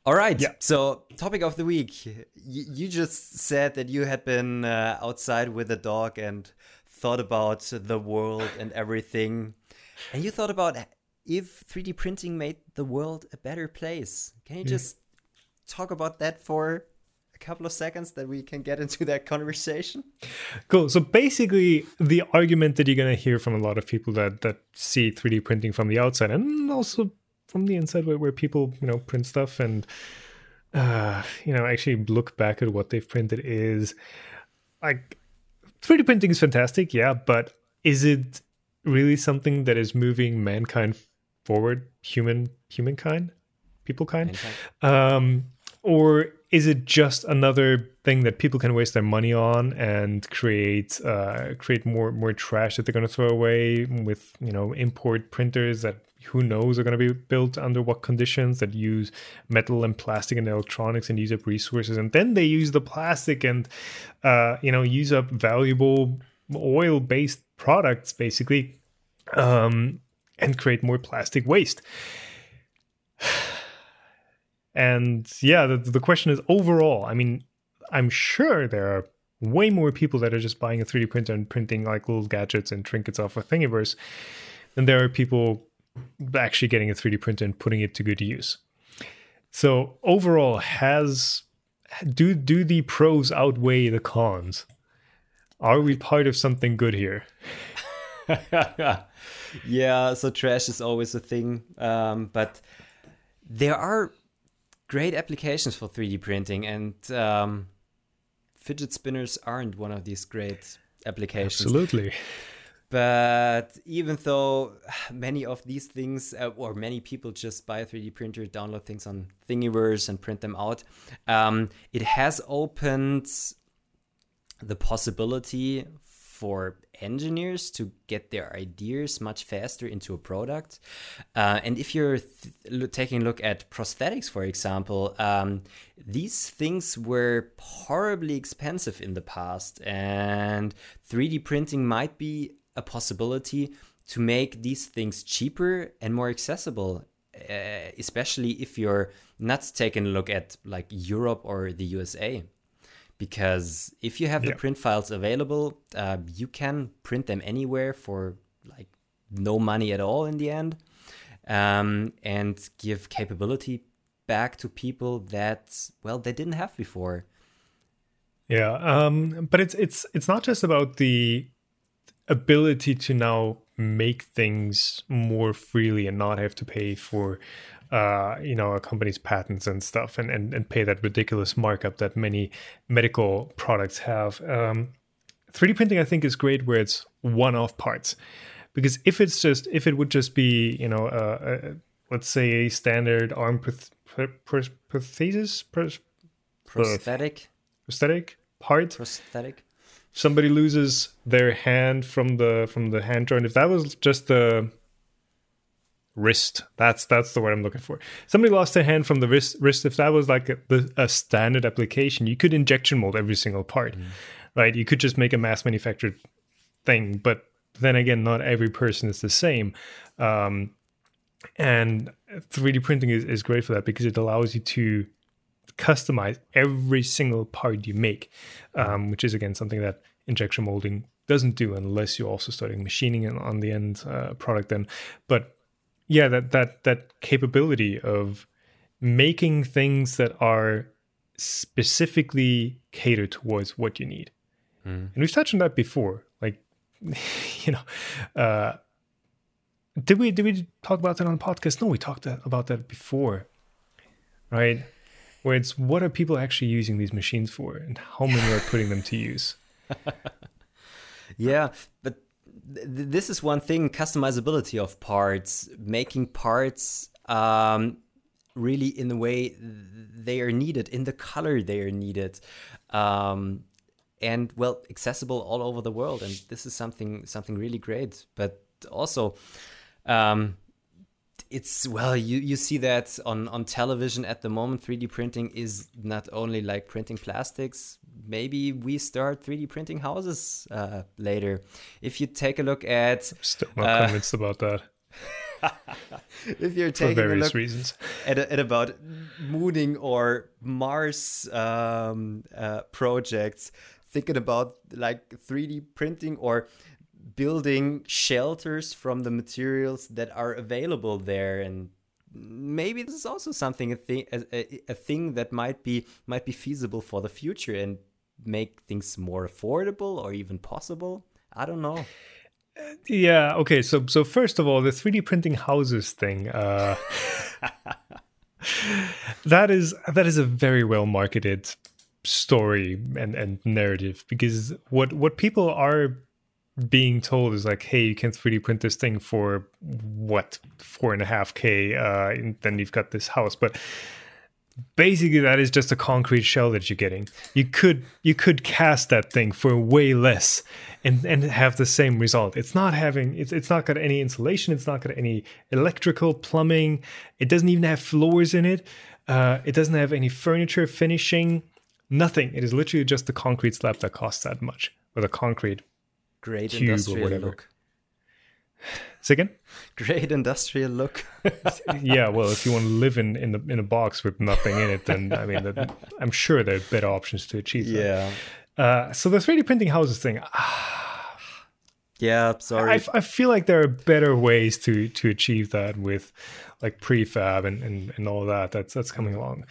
All right. Yeah. So, topic of the week. Y- you just said that you had been uh, outside with a dog and thought about the world and everything. And you thought about if 3D printing made the world a better place. Can you just talk about that for a couple of seconds that we can get into that conversation? Cool. So basically, the argument that you're going to hear from a lot of people that that see 3D printing from the outside and also from the inside, where, where people you know print stuff and uh, you know actually look back at what they've printed is like 3D printing is fantastic, yeah, but is it really something that is moving mankind forward, human humankind, people kind? Um, or is it just another thing that people can waste their money on and create uh, create more more trash that they're going to throw away with you know import printers that who knows are going to be built under what conditions that use metal and plastic and electronics and use up resources and then they use the plastic and uh, you know use up valuable oil based products basically um, and create more plastic waste and yeah, the, the question is overall, I mean, I'm sure there are way more people that are just buying a 3D printer and printing like little gadgets and trinkets off of Thingiverse than there are people actually getting a 3D printer and putting it to good use. So overall, has do do the pros outweigh the cons? Are we part of something good here? yeah, so trash is always a thing, um, but there are great applications for 3D printing, and um, fidget spinners aren't one of these great applications. Absolutely. But even though many of these things, uh, or many people just buy a 3D printer, download things on Thingiverse and print them out, um, it has opened the possibility for engineers to get their ideas much faster into a product. Uh, and if you're taking a look at prosthetics, for example, um, these things were horribly expensive in the past, and 3D printing might be a possibility to make these things cheaper and more accessible. Uh, especially if you're not taking a look at like Europe or the USA because if you have yeah. the print files available, uh, you can print them anywhere for like no money at all in the end, um, and give capability back to people that well they didn't have before. Yeah, um, but it's it's it's not just about the ability to now make things more freely and not have to pay for uh, you know, a company's patents and stuff and, and, and pay that ridiculous markup that many medical products have. Um, 3D printing, I think, is great where it's one off parts. Because if it's just, if it would just be, you know, uh, uh, let's say a standard arm proth- prosthesis, prosthetic, prosthetic part, prosthetic. Somebody loses their hand from the from the hand joint. If that was just the wrist. That's that's the word I'm looking for. Somebody lost a hand from the wrist. Wrist. If that was like a, a standard application, you could injection mold every single part, mm. right? You could just make a mass manufactured thing. But then again, not every person is the same. Um, and 3D printing is, is great for that because it allows you to customize every single part you make, um, which is again something that injection molding doesn't do unless you're also starting machining on the end uh, product then. But yeah that that that capability of making things that are specifically catered towards what you need mm. and we've touched on that before like you know uh did we did we talk about that on the podcast? No, we talked that, about that before, right? Where it's what are people actually using these machines for, and how many are putting them to use? yeah, but th- this is one thing: customizability of parts, making parts um, really in the way they are needed, in the color they are needed. Um, and well accessible all over the world and this is something something really great but also um, it's well you you see that on on television at the moment 3d printing is not only like printing plastics. Maybe we start 3d printing houses uh, later. If you take a look at still not uh, convinced about that. If you're taking for various a look reasons. at, at about mooning or mars um, uh, projects thinking about like 3d printing or building shelters from the materials that are available there. And maybe this is also something a thing a, a, thing that might be might be feasible for the future and make things more affordable or even possible. I don't know. Yeah okay so so first of all the 3d printing houses thing uh that is that is a very well marketed story and and narrative because what what people are being told is like, hey, you can 3D print this thing for what four and a half k, uh, and then you've got this house. But basically, that is just a concrete shell that you're getting. You could you could cast that thing for way less and and have the same result. It's not having it's it's not got any insulation. It's not got any electrical plumbing. It doesn't even have floors in it. Uh, it doesn't have any furniture finishing. Nothing. It is literally just a concrete slab that costs that much, or the concrete Great industrial look. Second, Great industrial look. yeah, well, if you want to live in in, the, in a box with nothing in it, then I mean, that, I'm sure there are better options to achieve yeah. that. Uh, so the 3D printing houses thing. yeah, sorry. I, I feel like there are better ways to to achieve that with like prefab and, and, and all that. That's that's coming along.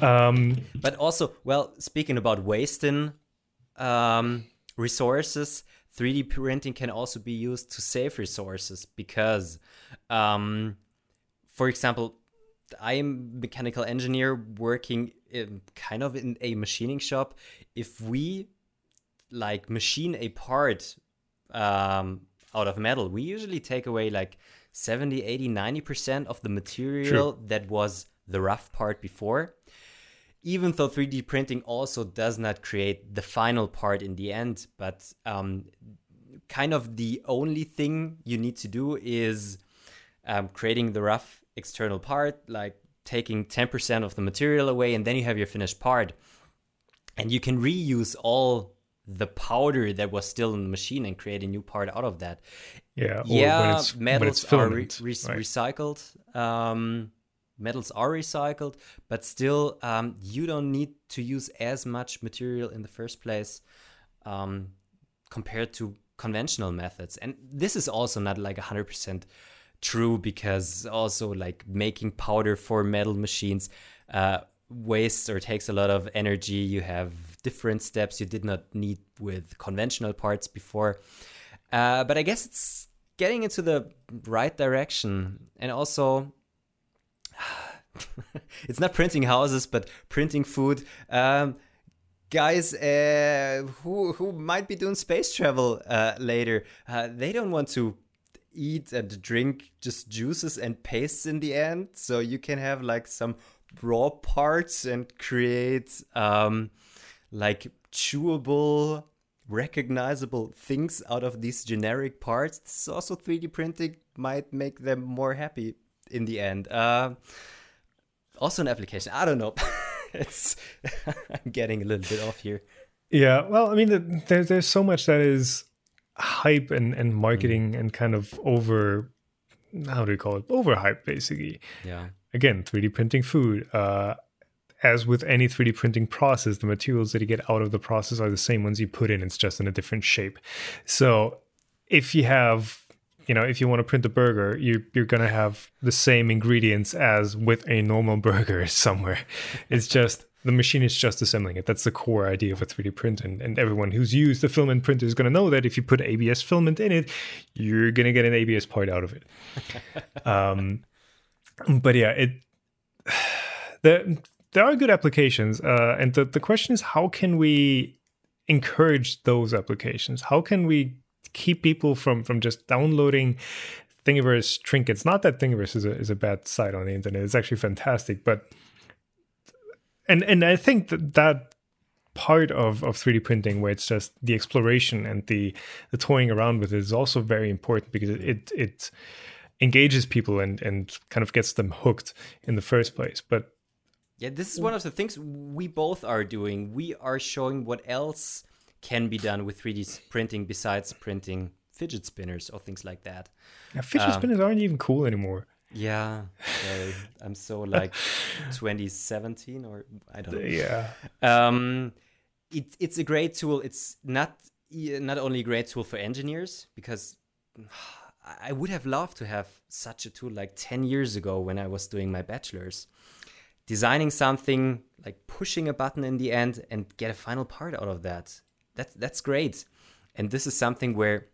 Um, but also, well, speaking about wasting um, resources, 3D printing can also be used to save resources because, um, for example, I am mechanical engineer working in, kind of in a machining shop. If we like machine a part um, out of metal, we usually take away like 70, 80, 90% of the material that was the rough part before even though 3D printing also does not create the final part in the end, but um, kind of the only thing you need to do is um, creating the rough external part, like taking 10% of the material away, and then you have your finished part. And you can reuse all the powder that was still in the machine and create a new part out of that. Yeah, yeah, metals are re- re- right. recycled. Um, metals are recycled, but still, um, you don't need to use as much material in the first place um, compared to conventional methods. And this is also not like 100% true because also like making powder for metal machines uh, wastes or takes a lot of energy. You have different steps you did not need with conventional parts before. Uh, but I guess it's getting into the right direction. And also, it's not printing houses, but printing food. Um, guys uh, who who might be doing space travel uh, later, uh, they don't want to eat and drink just juices and pastes in the end. So you can have like some raw parts and create um, like chewable, recognizable things out of these generic parts. This is also 3D printing might make them more happy in the end. Uh, also an application. I don't know. it's I'm getting a little bit off here. Yeah, well, I mean, there's there's so much that is hype and and marketing mm. and kind of over how do you call it overhype basically. Yeah. Again, 3D printing food. Uh, as with any 3D printing process, the materials that you get out of the process are the same ones you put in. It's just in a different shape. So if you have you know, if you want to print a burger, you you're gonna have the same ingredients as with a normal burger somewhere. It's just the machine is just assembling it. That's the core idea of a 3D print. And, and everyone who's used the filament printer is going to know that if you put ABS filament in it, you're going to get an ABS part out of it. um, but yeah, it there, there are good applications. Uh, and the, the question is, how can we encourage those applications? How can we keep people from, from just downloading Thingiverse trinkets? Not that Thingiverse is a, is a bad site on the internet. It's actually fantastic, but and and I think that that part of, of 3D printing where it's just the exploration and the the toying around with it is also very important because it it, it engages people and and kind of gets them hooked in the first place. But yeah, this is one of the things we both are doing. We are showing what else can be done with 3D printing besides printing fidget spinners or things like that. Yeah, fidget um, spinners aren't even cool anymore. Yeah, sorry. I'm so like 2017 or I don't know. Yeah. Um, it, it's a great tool. It's not not only a great tool for engineers because I would have loved to have such a tool like 10 years ago when I was doing my bachelor's. Designing something like pushing a button in the end and get a final part out of that. That that's great. And this is something where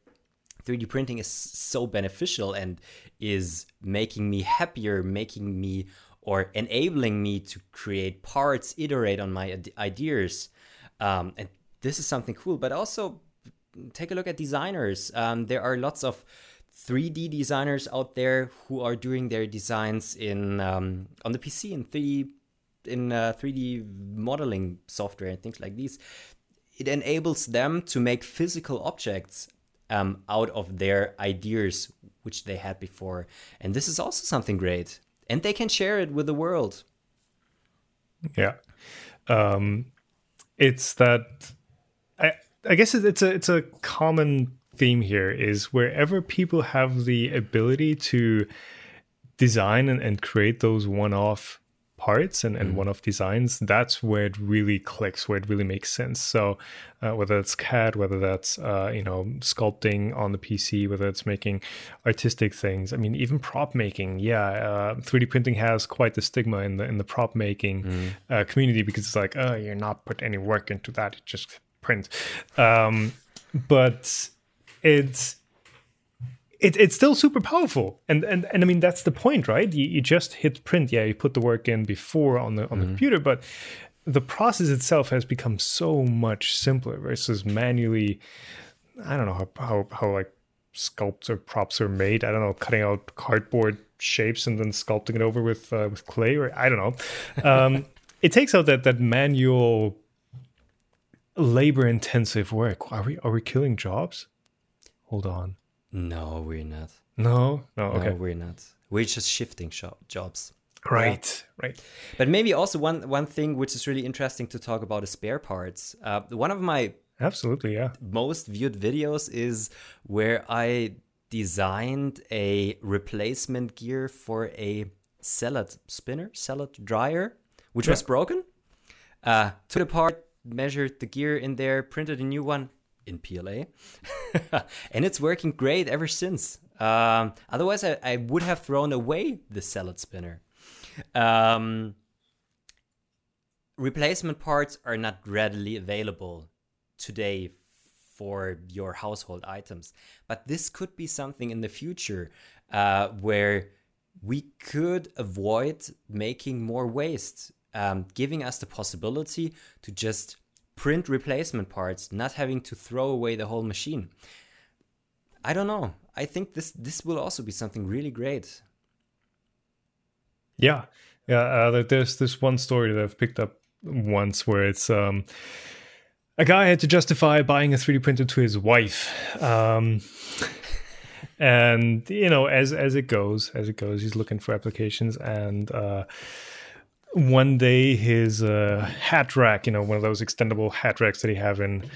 3D printing is so beneficial and is making me happier, making me or enabling me to create parts, iterate on my ideas. Um, and this is something cool. But also take a look at designers. Um, there are lots of 3D designers out there who are doing their designs in um, on the PC in 3D in uh, 3D modeling software and things like these. It enables them to make physical objects um, out of their ideas which they had before. And this is also something great. And they can share it with the world. Yeah. Um, it's that I I guess it's a it's a common theme here is wherever people have the ability to design and, and create those one-off parts and, and mm. one-off designs that's where it really clicks where it really makes sense so uh, whether it's cad whether that's uh, you know sculpting on the pc whether it's making artistic things i mean even prop making yeah uh, 3d printing has quite the stigma in the in the prop making mm. Uh, community because it's like oh you're not put any work into that it just print um, but it's it, it's still super powerful. And, and and i mean that's the point right? You, you just hit print. Yeah you put the work in before on the on mm-hmm. the computer but the process itself has become so much simpler versus manually i don't know how how, how like sculpts or props are made. I don't know cutting out cardboard shapes and then sculpting it over with uh, with clay or i don't know. Um, it takes out that that manual labor intensive work. Are we are we killing jobs? Hold on no, we're not. No, no, okay. No, we're not. We're just shifting jobs. Right, yeah. right. But maybe also one one thing which is really interesting to talk about is spare parts. Uh, one of my absolutely yeah most viewed videos is where I designed a replacement gear for a salad spinner, salad dryer, which yeah. was broken. Uh, took it apart, measured the gear in there, printed a new one, in PLA, and it's working great ever since. Um, otherwise, I, I, would have thrown away the salad spinner. Um, replacement parts are not readily available today for your household items, but this could be something in the future uh, where we could avoid making more waste, um, giving us the possibility to just print replacement parts, not having to throw away the whole machine. I don't know. I think this this will also be something really great. Yeah, yeah. Uh, there's this one story that I've picked up once where it's um, a guy had to justify buying a 3D printer to his wife. Um, and you know, as as it goes, as it goes, he's looking for applications and. Uh, one day his uh, hat rack, you know, one of those extendable hat racks that he have in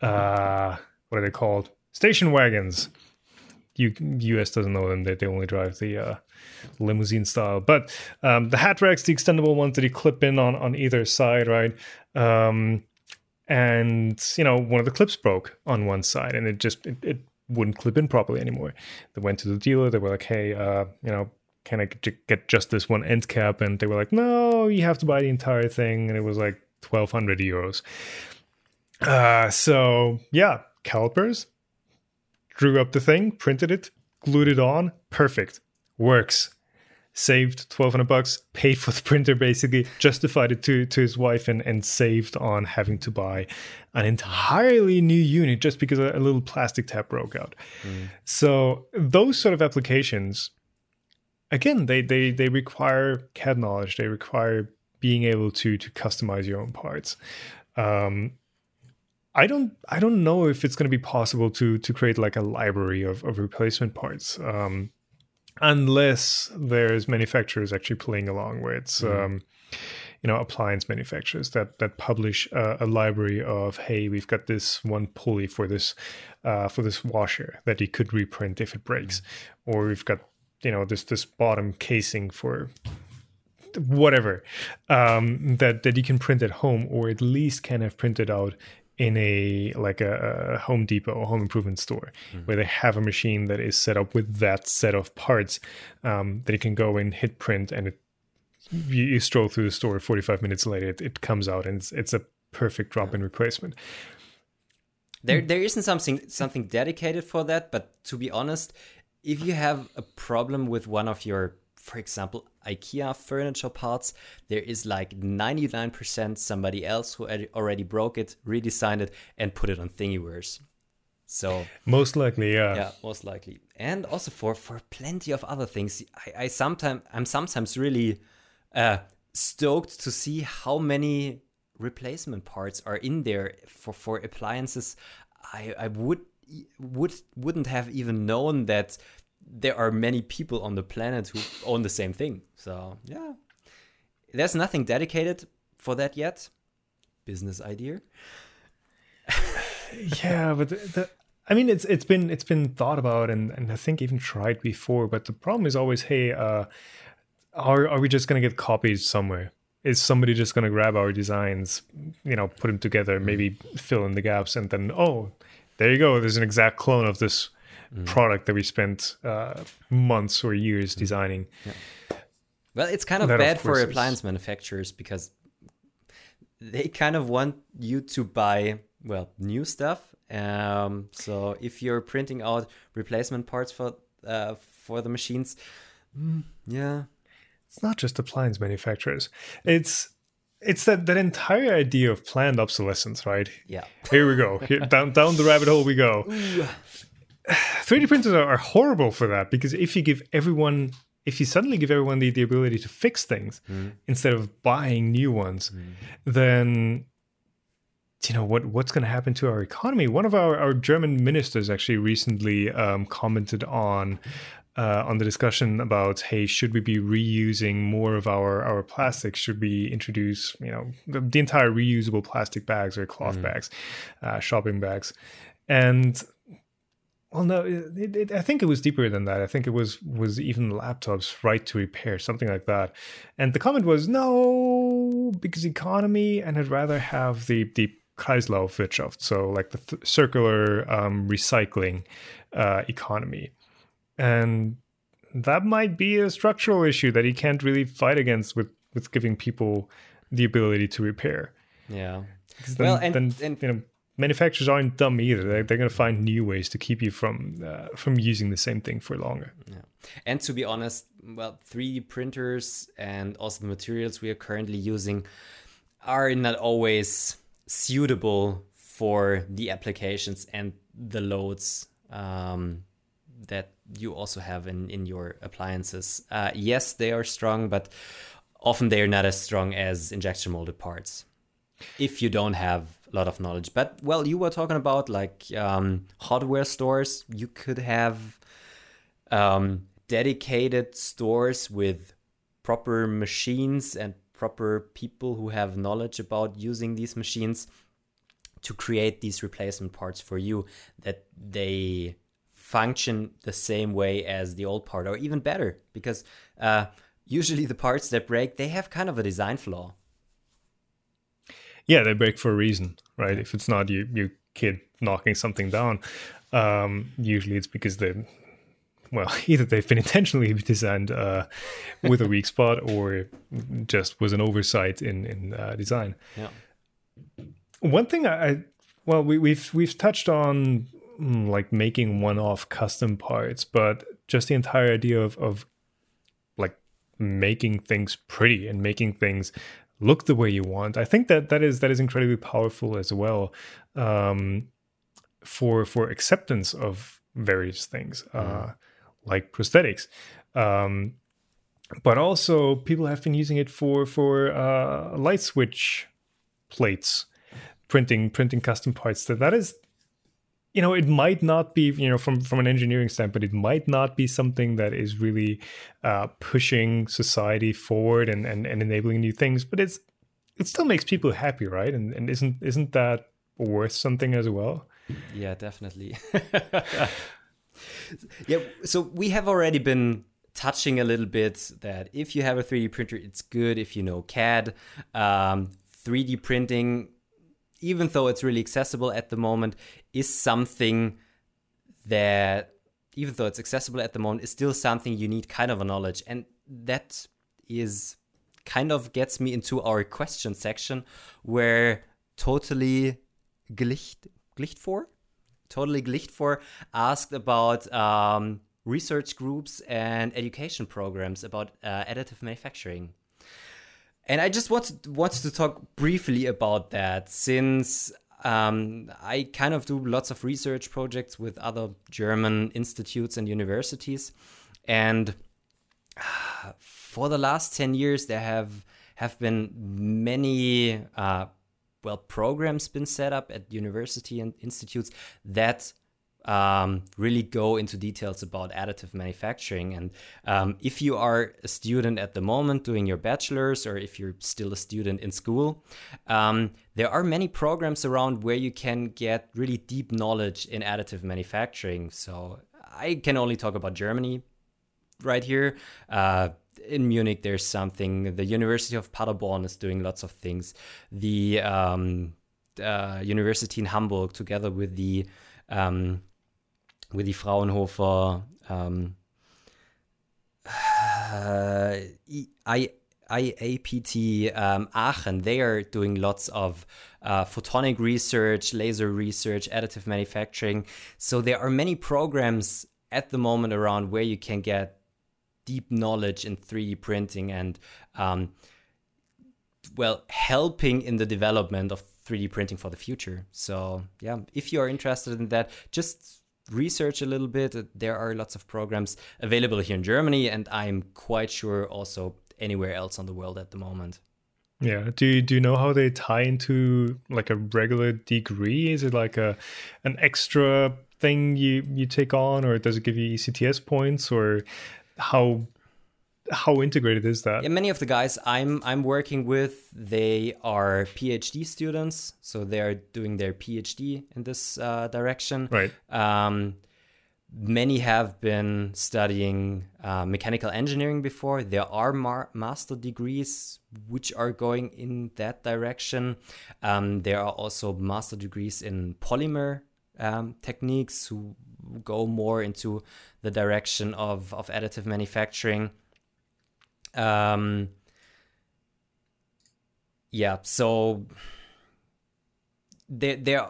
uh, what are they called? Station wagons. U- US doesn't know them; they, they only drive the uh, limousine style. But um, the hat racks, the extendable ones that you clip in on on either side, right? Um, and you know, one of the clips broke on one side, and it just it, it wouldn't clip in properly anymore. They went to the dealer. They were like, "Hey, uh, you know, can I get just this one end cap? And they were like, no, you have to buy the entire thing. And it was like 1200 euros. Uh, so yeah, calipers, drew up the thing, printed it, glued it on, perfect, works. Saved 1200 bucks, paid for the printer basically, justified it to, to his wife and, and saved on having to buy an entirely new unit just because a, a little plastic tab broke out. Mm. So those sort of applications again they they they require CAD knowledge. They require being able to to customize your own parts. Um, I don't I don't know if it's going to be possible to to create like a library of, of replacement parts. Um, unless there's manufacturers actually playing along where it's mm. um, you know appliance manufacturers that that publish a, a, library of hey we've got this one pulley for this uh, for this washer that you could reprint if it breaks mm. or we've got you know this this bottom casing for whatever um, that that you can print at home or at least can have printed out in a like a, a Home Depot or home improvement store mm-hmm. where they have a machine that is set up with that set of parts um, that you can go and hit print and it you, you, stroll through the store 45 minutes later it, it comes out and it's, it's a perfect drop-in replacement. There there isn't something something dedicated for that but to be honest if you have a problem with one of your, for example, IKEA furniture parts, there is like 99% somebody else who already broke it, redesigned it, and put it on Thingiverse. So most likely, yeah, yeah, most likely, and also for for plenty of other things. I, I sometimes I'm sometimes really uh, stoked to see how many replacement parts are in there for for appliances. I I would would wouldn't have even known that there are many people on the planet who own the same thing. So yeah, there's nothing dedicated for that yet. Business idea. yeah, but the, the, I mean, it's it's been it's been thought about and and I think even tried before. But the problem is always, hey, uh, are are we just gonna get copies somewhere? Is somebody just gonna grab our designs, you know, put them together, maybe fill in the gaps, and then oh, there you go. There's an exact clone of this mm. product that we spent uh, months or years mm. designing. Yeah. Well, it's kind of that bad of for appliance manufacturers because they kind of want you to buy well new stuff. Um, so if you're printing out replacement parts for uh, for the machines, mm, yeah, it's not just appliance manufacturers. It's it's that that entire idea of planned obsolescence, right? Yeah. Here we go. Here, down down the rabbit hole we go. 3D printers are horrible for that because if you give everyone if you suddenly give everyone the, the ability to fix things mm. instead of buying new ones, mm. then you know what what's going to happen to our economy one of our, our german ministers actually recently um, commented on uh, on the discussion about hey should we be reusing more of our our plastics should we introduce you know the, the entire reusable plastic bags or cloth mm. bags uh, shopping bags and well, no, it, it, I think it was deeper than that. I think it was was even laptops right to repair, something like that. And the comment was no, because economy, and I'd rather have the the Kreislaufwirtschaft, so like the th- circular um, recycling uh, economy, and that might be a structural issue that he can't really fight against with with giving people the ability to repair. Yeah. Then, well, and, then, and you know manufacturers aren't dumb either. They're, they're going to find new ways to keep you from uh, from using the same thing for longer. Yeah. And to be honest, well, 3D printers and also the materials we are currently using are not always suitable for the applications and the loads um, that you also have in, in your appliances. Uh, yes, they are strong, but often they are not as strong as injection molded parts if you don't have lot of knowledge. But well, you were talking about like um, hardware stores. You could have um, dedicated stores with proper machines and proper people who have knowledge about using these machines to create these replacement parts for you that they function the same way as the old part or even better because uh, usually the parts that break they have kind of a design flaw yeah, they break for a reason, right? If it's not you, you kid knocking something down, um, usually it's because the well, either they've been intentionally designed uh, with a weak spot or just was an oversight in in uh, design. Yeah. One thing I, I well, we, we've we've touched on mm, like making one-off custom parts, but just the entire idea of of like making things pretty and making things look the way you want. I think that that is that is incredibly powerful as well um, for for acceptance of various things uh, mm. like prosthetics. Um, but also, people have been using it for for uh, light switch plates printing printing custom parts that that is you know it might not be you know from from an engineering standpoint it might not be something that is really uh, pushing society forward and, and and enabling new things but it's it still makes people happy right? And and isn't isn't that worth something as well? Yeah definitely. Yeah so we have already been touching a little bit that if you have a 3d printer it's good if you know cad um, 3d printing even though it's really accessible at the moment, is something that, even though it's accessible at the moment, is still something you need kind of a knowledge. And that is kind of gets me into our question section where totally glicht, glicht for? Totally glicht for asked about um, research groups and education programs about uh, additive manufacturing. And I just wanted wanted to talk briefly about that since um, I kind of do lots of research projects with other German institutes and universities, and for the last ten years there have have been many uh, well programs been set up at university and institutes that um, really go into details about additive manufacturing. And um, if you are a student at the moment doing your bachelor's, or if you're still a student in school, um, there are many programs around where you can get really deep knowledge in additive manufacturing. So I can only talk about Germany right here. Uh, in Munich, there's something. The University of Paderborn is doing lots of things. The um, uh, University in Hamburg, together with the with the Fraunhofer um, uh, I, IAPT um, Aachen, they are doing lots of uh, photonic research, laser research, additive manufacturing. So there are many programs at the moment around where you can get deep knowledge in 3D printing and, um, well, helping in the development of 3D printing for the future. So, yeah, if you are interested in that, just research a little bit. There are lots of programs available here in Germany, and I'm quite sure also anywhere else on the world at the moment. Yeah. Do you, do you know how they tie into like a regular degree? Is it like a an extra thing you you take on, or does it give you ECTS points, or how how integrated is that? Yeah, many of the guys I'm I'm working with, they are PhD students, so they are doing their PhD in this uh, direction. Right. Um, many have been studying uh, mechanical engineering before. There are mar- master degrees which are going in that direction. Um, there are also master degrees in polymer um, techniques who go more into the direction of, of additive manufacturing. Um, yeah, so there there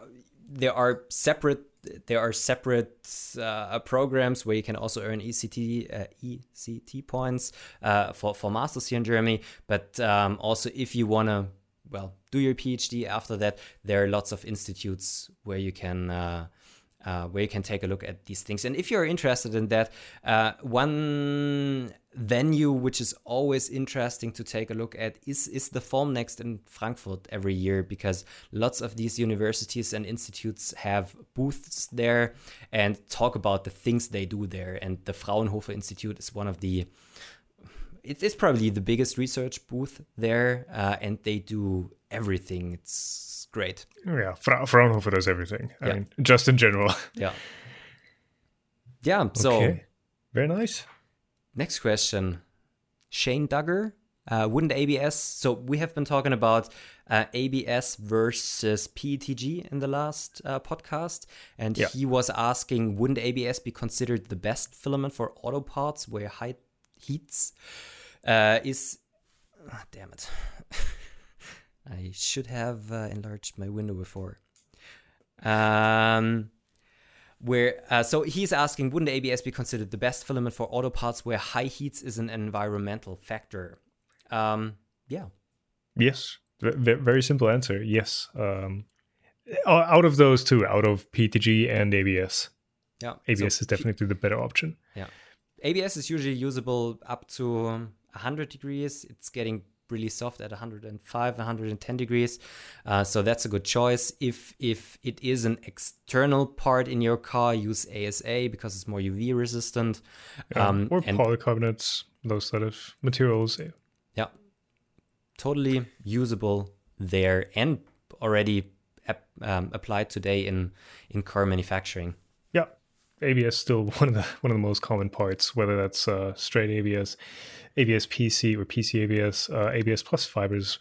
there are separate there are separate uh, programs where you can also earn ECT uh, ECT points uh, for for masters here in Germany. But um, also, if you wanna well do your PhD after that, there are lots of institutes where you can. Uh, uh, where you can take a look at these things. And if you're interested in that, uh, one venue which is always interesting to take a look at is is the Formnext in Frankfurt every year because lots of these universities and institutes have booths there and talk about the things they do there. And the Fraunhofer Institute is one of the it's probably the biggest research booth there uh, and they do everything. It's great. Yeah. Fra- Fraunhofer does everything. I yeah. mean just in general. Yeah. Yeah so okay. very nice Next question. Shane Duggar Uh, wouldn't ABS? So we have been talking about uh, ABS versus PETG in the last uh, podcast, and Yeah. he was asking, wouldn't ABS be considered the best filament for auto parts where high heats uh, is? ah, damn it! I should have uh, enlarged my window before. Um, where uh, so he's asking, wouldn't ABS be considered the best filament for auto parts where high heats is an environmental factor? Um, yeah, Yes. V- very simple answer. Yes. Um, out of those two, out of PETG and ABS, yeah. ABS So is definitely the better option. Yeah abs is usually usable up to um, 100 degrees. It's getting really soft at 105, 110 degrees. Uh, so that's a good choice. If if it is an external part in your car, use ASA because it's more UV resistant. Um, or polycarbonates, those sort of materials. yeah, totally usable there and already ap- um, applied today in in car manufacturing. ABS still one of the one of the most common parts, whether that's uh, straight ABS, ABS PC or PC ABS, uh, ABS plus fibers,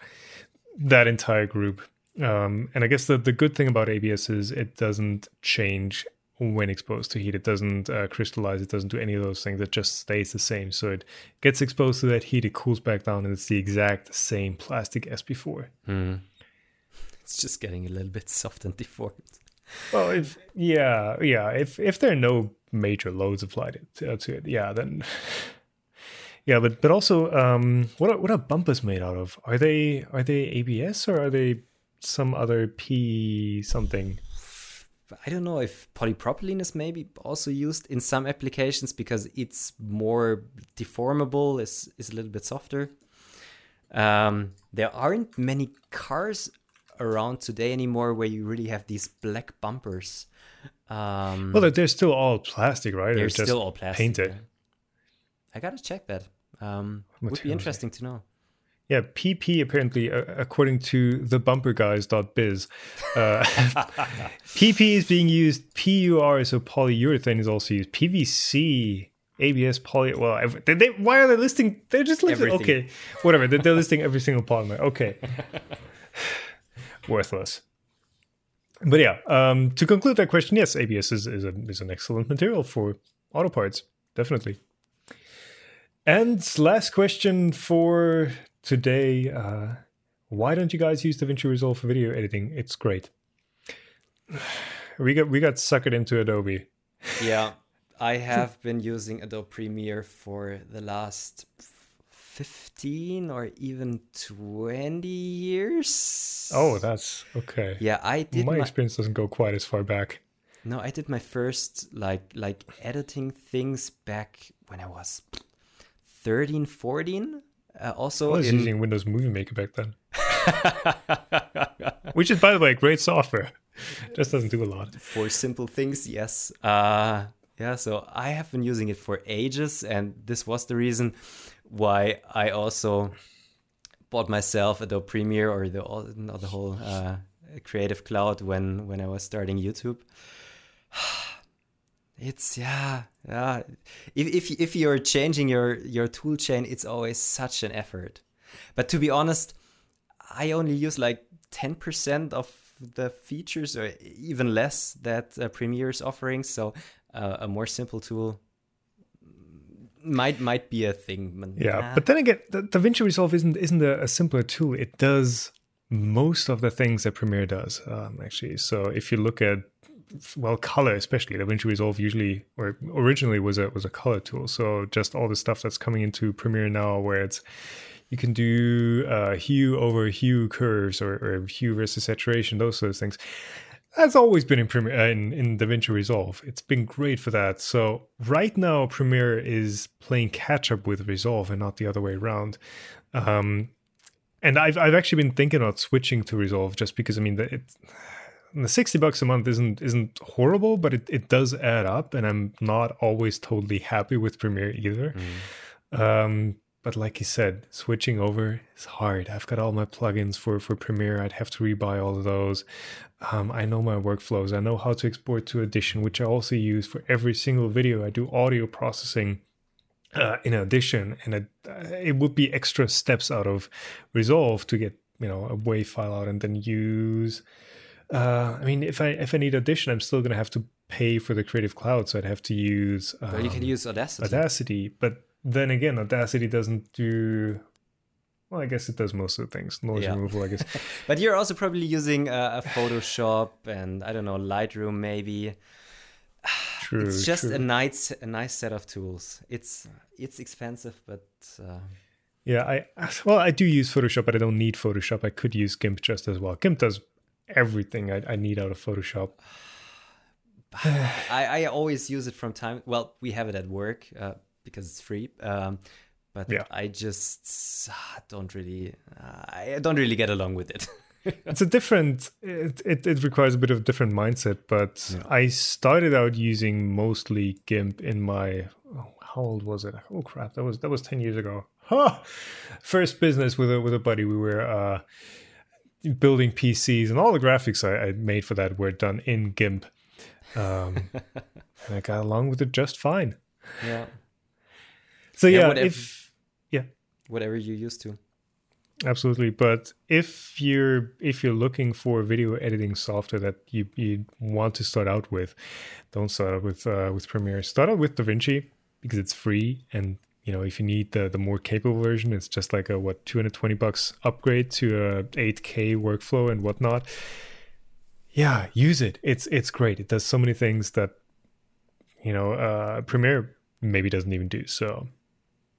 that entire group. Um, and I guess the the good thing about ABS is it doesn't change when exposed to heat. It doesn't uh, crystallize. It doesn't do any of those things. It just stays the same. So it gets exposed to that heat. It cools back down, and it's the exact same plastic as before. Hmm. It's just getting a little bit soft and deformed. Well, if yeah, yeah, if if there are no major loads applied uh, to it, yeah, then yeah, but but also, um, what are, what are bumpers made out of? Are they are they ABS or are they some other P something? I don't know if polypropylene is maybe also used in some applications because it's more deformable, is is a little bit softer. Um, there aren't many cars around today anymore where you really have these black bumpers. Um, Well, they're, still all plastic, right? they're still all plastic. painted. yeah. I gotta check that. Um, would be interesting to know. Yeah, PP apparently, uh, according to the thebumperguys.biz, uh, PP is being used. PUR, so polyurethane, is also used. PVC, ABS, poly. Well, ev- they, they, why are they listing? They're just listing. Everything. Okay, whatever. They're, they're listing every single polymer. Okay, worthless. But yeah, um, to conclude that question, yes, ABS is, is, a, is an excellent material for auto parts, definitely. And last question for today. Uh, why don't you guys use DaVinci Resolve for video editing? It's great. We got we got suckered into Adobe. Yeah, I have been using Adobe Premiere for the last 15 or even 20 years. Oh, that's okay. yeah, I did my my, experience doesn't go quite as far back. No, I did my first like like editing things back when I was 13, 14. Uh, I also was in using Windows Movie Maker back then, which is, by the way, great software. Just doesn't do a lot. for simple things, yes. Uh, yeah, so I have been using it for ages, and this was the reason why I also bought myself Adobe Premiere or the not the whole uh, Creative Cloud when when I was starting YouTube. It's yeah, yeah. If if if you're changing your your tool chain, it's always such an effort. But to be honest, I only use like ten percent of the features, or even less, that uh, Premiere is offering. So uh, a more simple tool might might be a thing. Yeah, nah. but then again, the DaVinci Resolve isn't isn't a, a simpler tool. It does most of the things that Premiere does, um, actually. So if you look at well, color especially, DaVinci Resolve usually or originally was a was a color tool. So just all the stuff that's coming into Premiere now, where it's you can do uh, hue over hue curves or, or hue versus saturation, those sort of things. That's always been in Premiere uh, in, in DaVinci Resolve. It's been great for that. So right now, Premiere is playing catch up with Resolve and not the other way around. Um, and I've I've actually been thinking about switching to Resolve just because I mean the, it, the sixty bucks a month isn't isn't horrible, but it, it does add up, and I'm not always totally happy with Premiere either. Um, but like you said, switching over is hard. I've got all my plugins for for Premiere. I'd have to rebuy all of those. Um, I know my workflows. I know how to export to Audition, which I also use for every single video. I do audio processing uh, in Audition, and it, uh, it would be extra steps out of Resolve to get you know a WAV file out and then use. Uh, I mean, if I if I need Audition, I'm still gonna have to pay for the Creative Cloud, so I'd have to use. Um, well, you can use Audacity. Audacity, but then again, Audacity doesn't do. Well, I guess it does most of the things. Noise yeah. removal, I guess. but you're also probably using a, a Photoshop and I don't know Lightroom maybe. True, it's just true. a nice a nice set of tools. It's it's expensive, but uh... yeah, I well I do use Photoshop, but I don't need Photoshop. I could use GIMP just as well. GIMP does everything I, I need out of Photoshop. I, I always use it from time. Well, we have it at work uh, because it's free. Um, but yeah. I just uh, don't really, uh, I don't really get along with it. it's a different it, it, it, requires a bit of a different mindset but yeah. i started out using mostly gimp in my oh, how old was it oh crap that was that was 10 years ago huh. first business with a with a buddy we were uh, building pcs and all the graphics I, I, made for that were done in gimp um, and i got along with it just fine yeah so yeah, yeah if yeah whatever you're used to. Absolutely but if you're if you're looking for video editing software that you, you want to start out with don't start out with uh, with premiere. Start out with davinci because it's free and you know if you need the the more capable version it's just like a what 220 bucks upgrade to a 8k workflow and whatnot. Yeah use it. It's it's great. It does so many things that you know uh premiere maybe doesn't even do so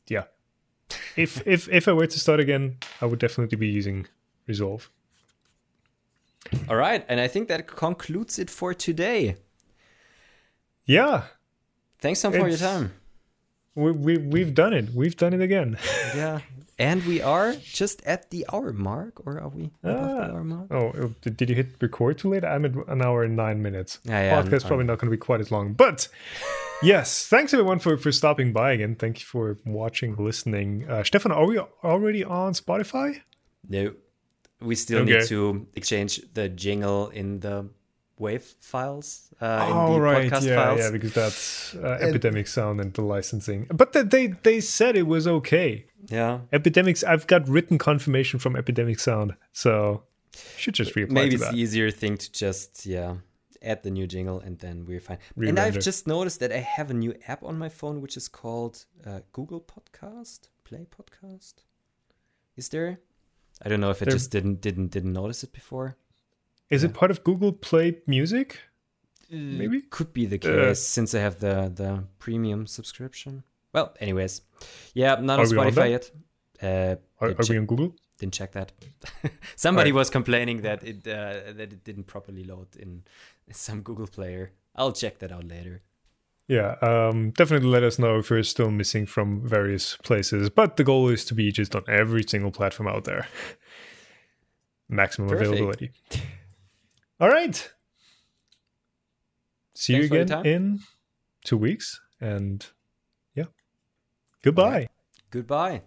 yeah if if if I were to start again, I would definitely be using Resolve. All right, and I think that concludes it for today. Yeah. Thanks, Tom, for your time. We, we we've done it. We've done it again. yeah, and we are just at the hour mark, or are we above the hour mark? Oh, oh did you hit record too late? I'm at an hour and nine minutes. Yeah, yeah. Podcast's probably not going to be quite as long, but yes, thanks everyone for for stopping by again. Thank you for watching, listening. Uh, Stefan, are we already on Spotify? No, we still okay. need to exchange the jingle in the wave files. Uh, oh right, yeah, files. yeah, because that's uh, Epidemic Sound and the licensing. But they, they they said it was okay. Yeah, Epidemics. I've got written confirmation from Epidemic Sound, so should just reapply. Maybe it's that. the easier thing to just yeah add the new jingle and then we're fine. Re-render. And I've just noticed that I have a new app on my phone which is called uh, Google Podcast, Play Podcast. Is there? I don't know if I there... just didn't didn't didn't notice it before. Is yeah. it part of Google Play Music? Uh, Maybe could be the uh, case uh, since I have the the premium subscription. Well, anyways, yeah, not on Spotify on yet. Uh, are, are we on Google? Didn't check that. Somebody right. was complaining that it uh, that it didn't properly load in some Google Player. I'll check that out later. Yeah, um, definitely let us know if you're still missing from various places. But the goal is to be just on every single platform out there. Maximum Perfect. availability. All right. See Thanks you again in two weeks. And yeah, goodbye. Right. Goodbye.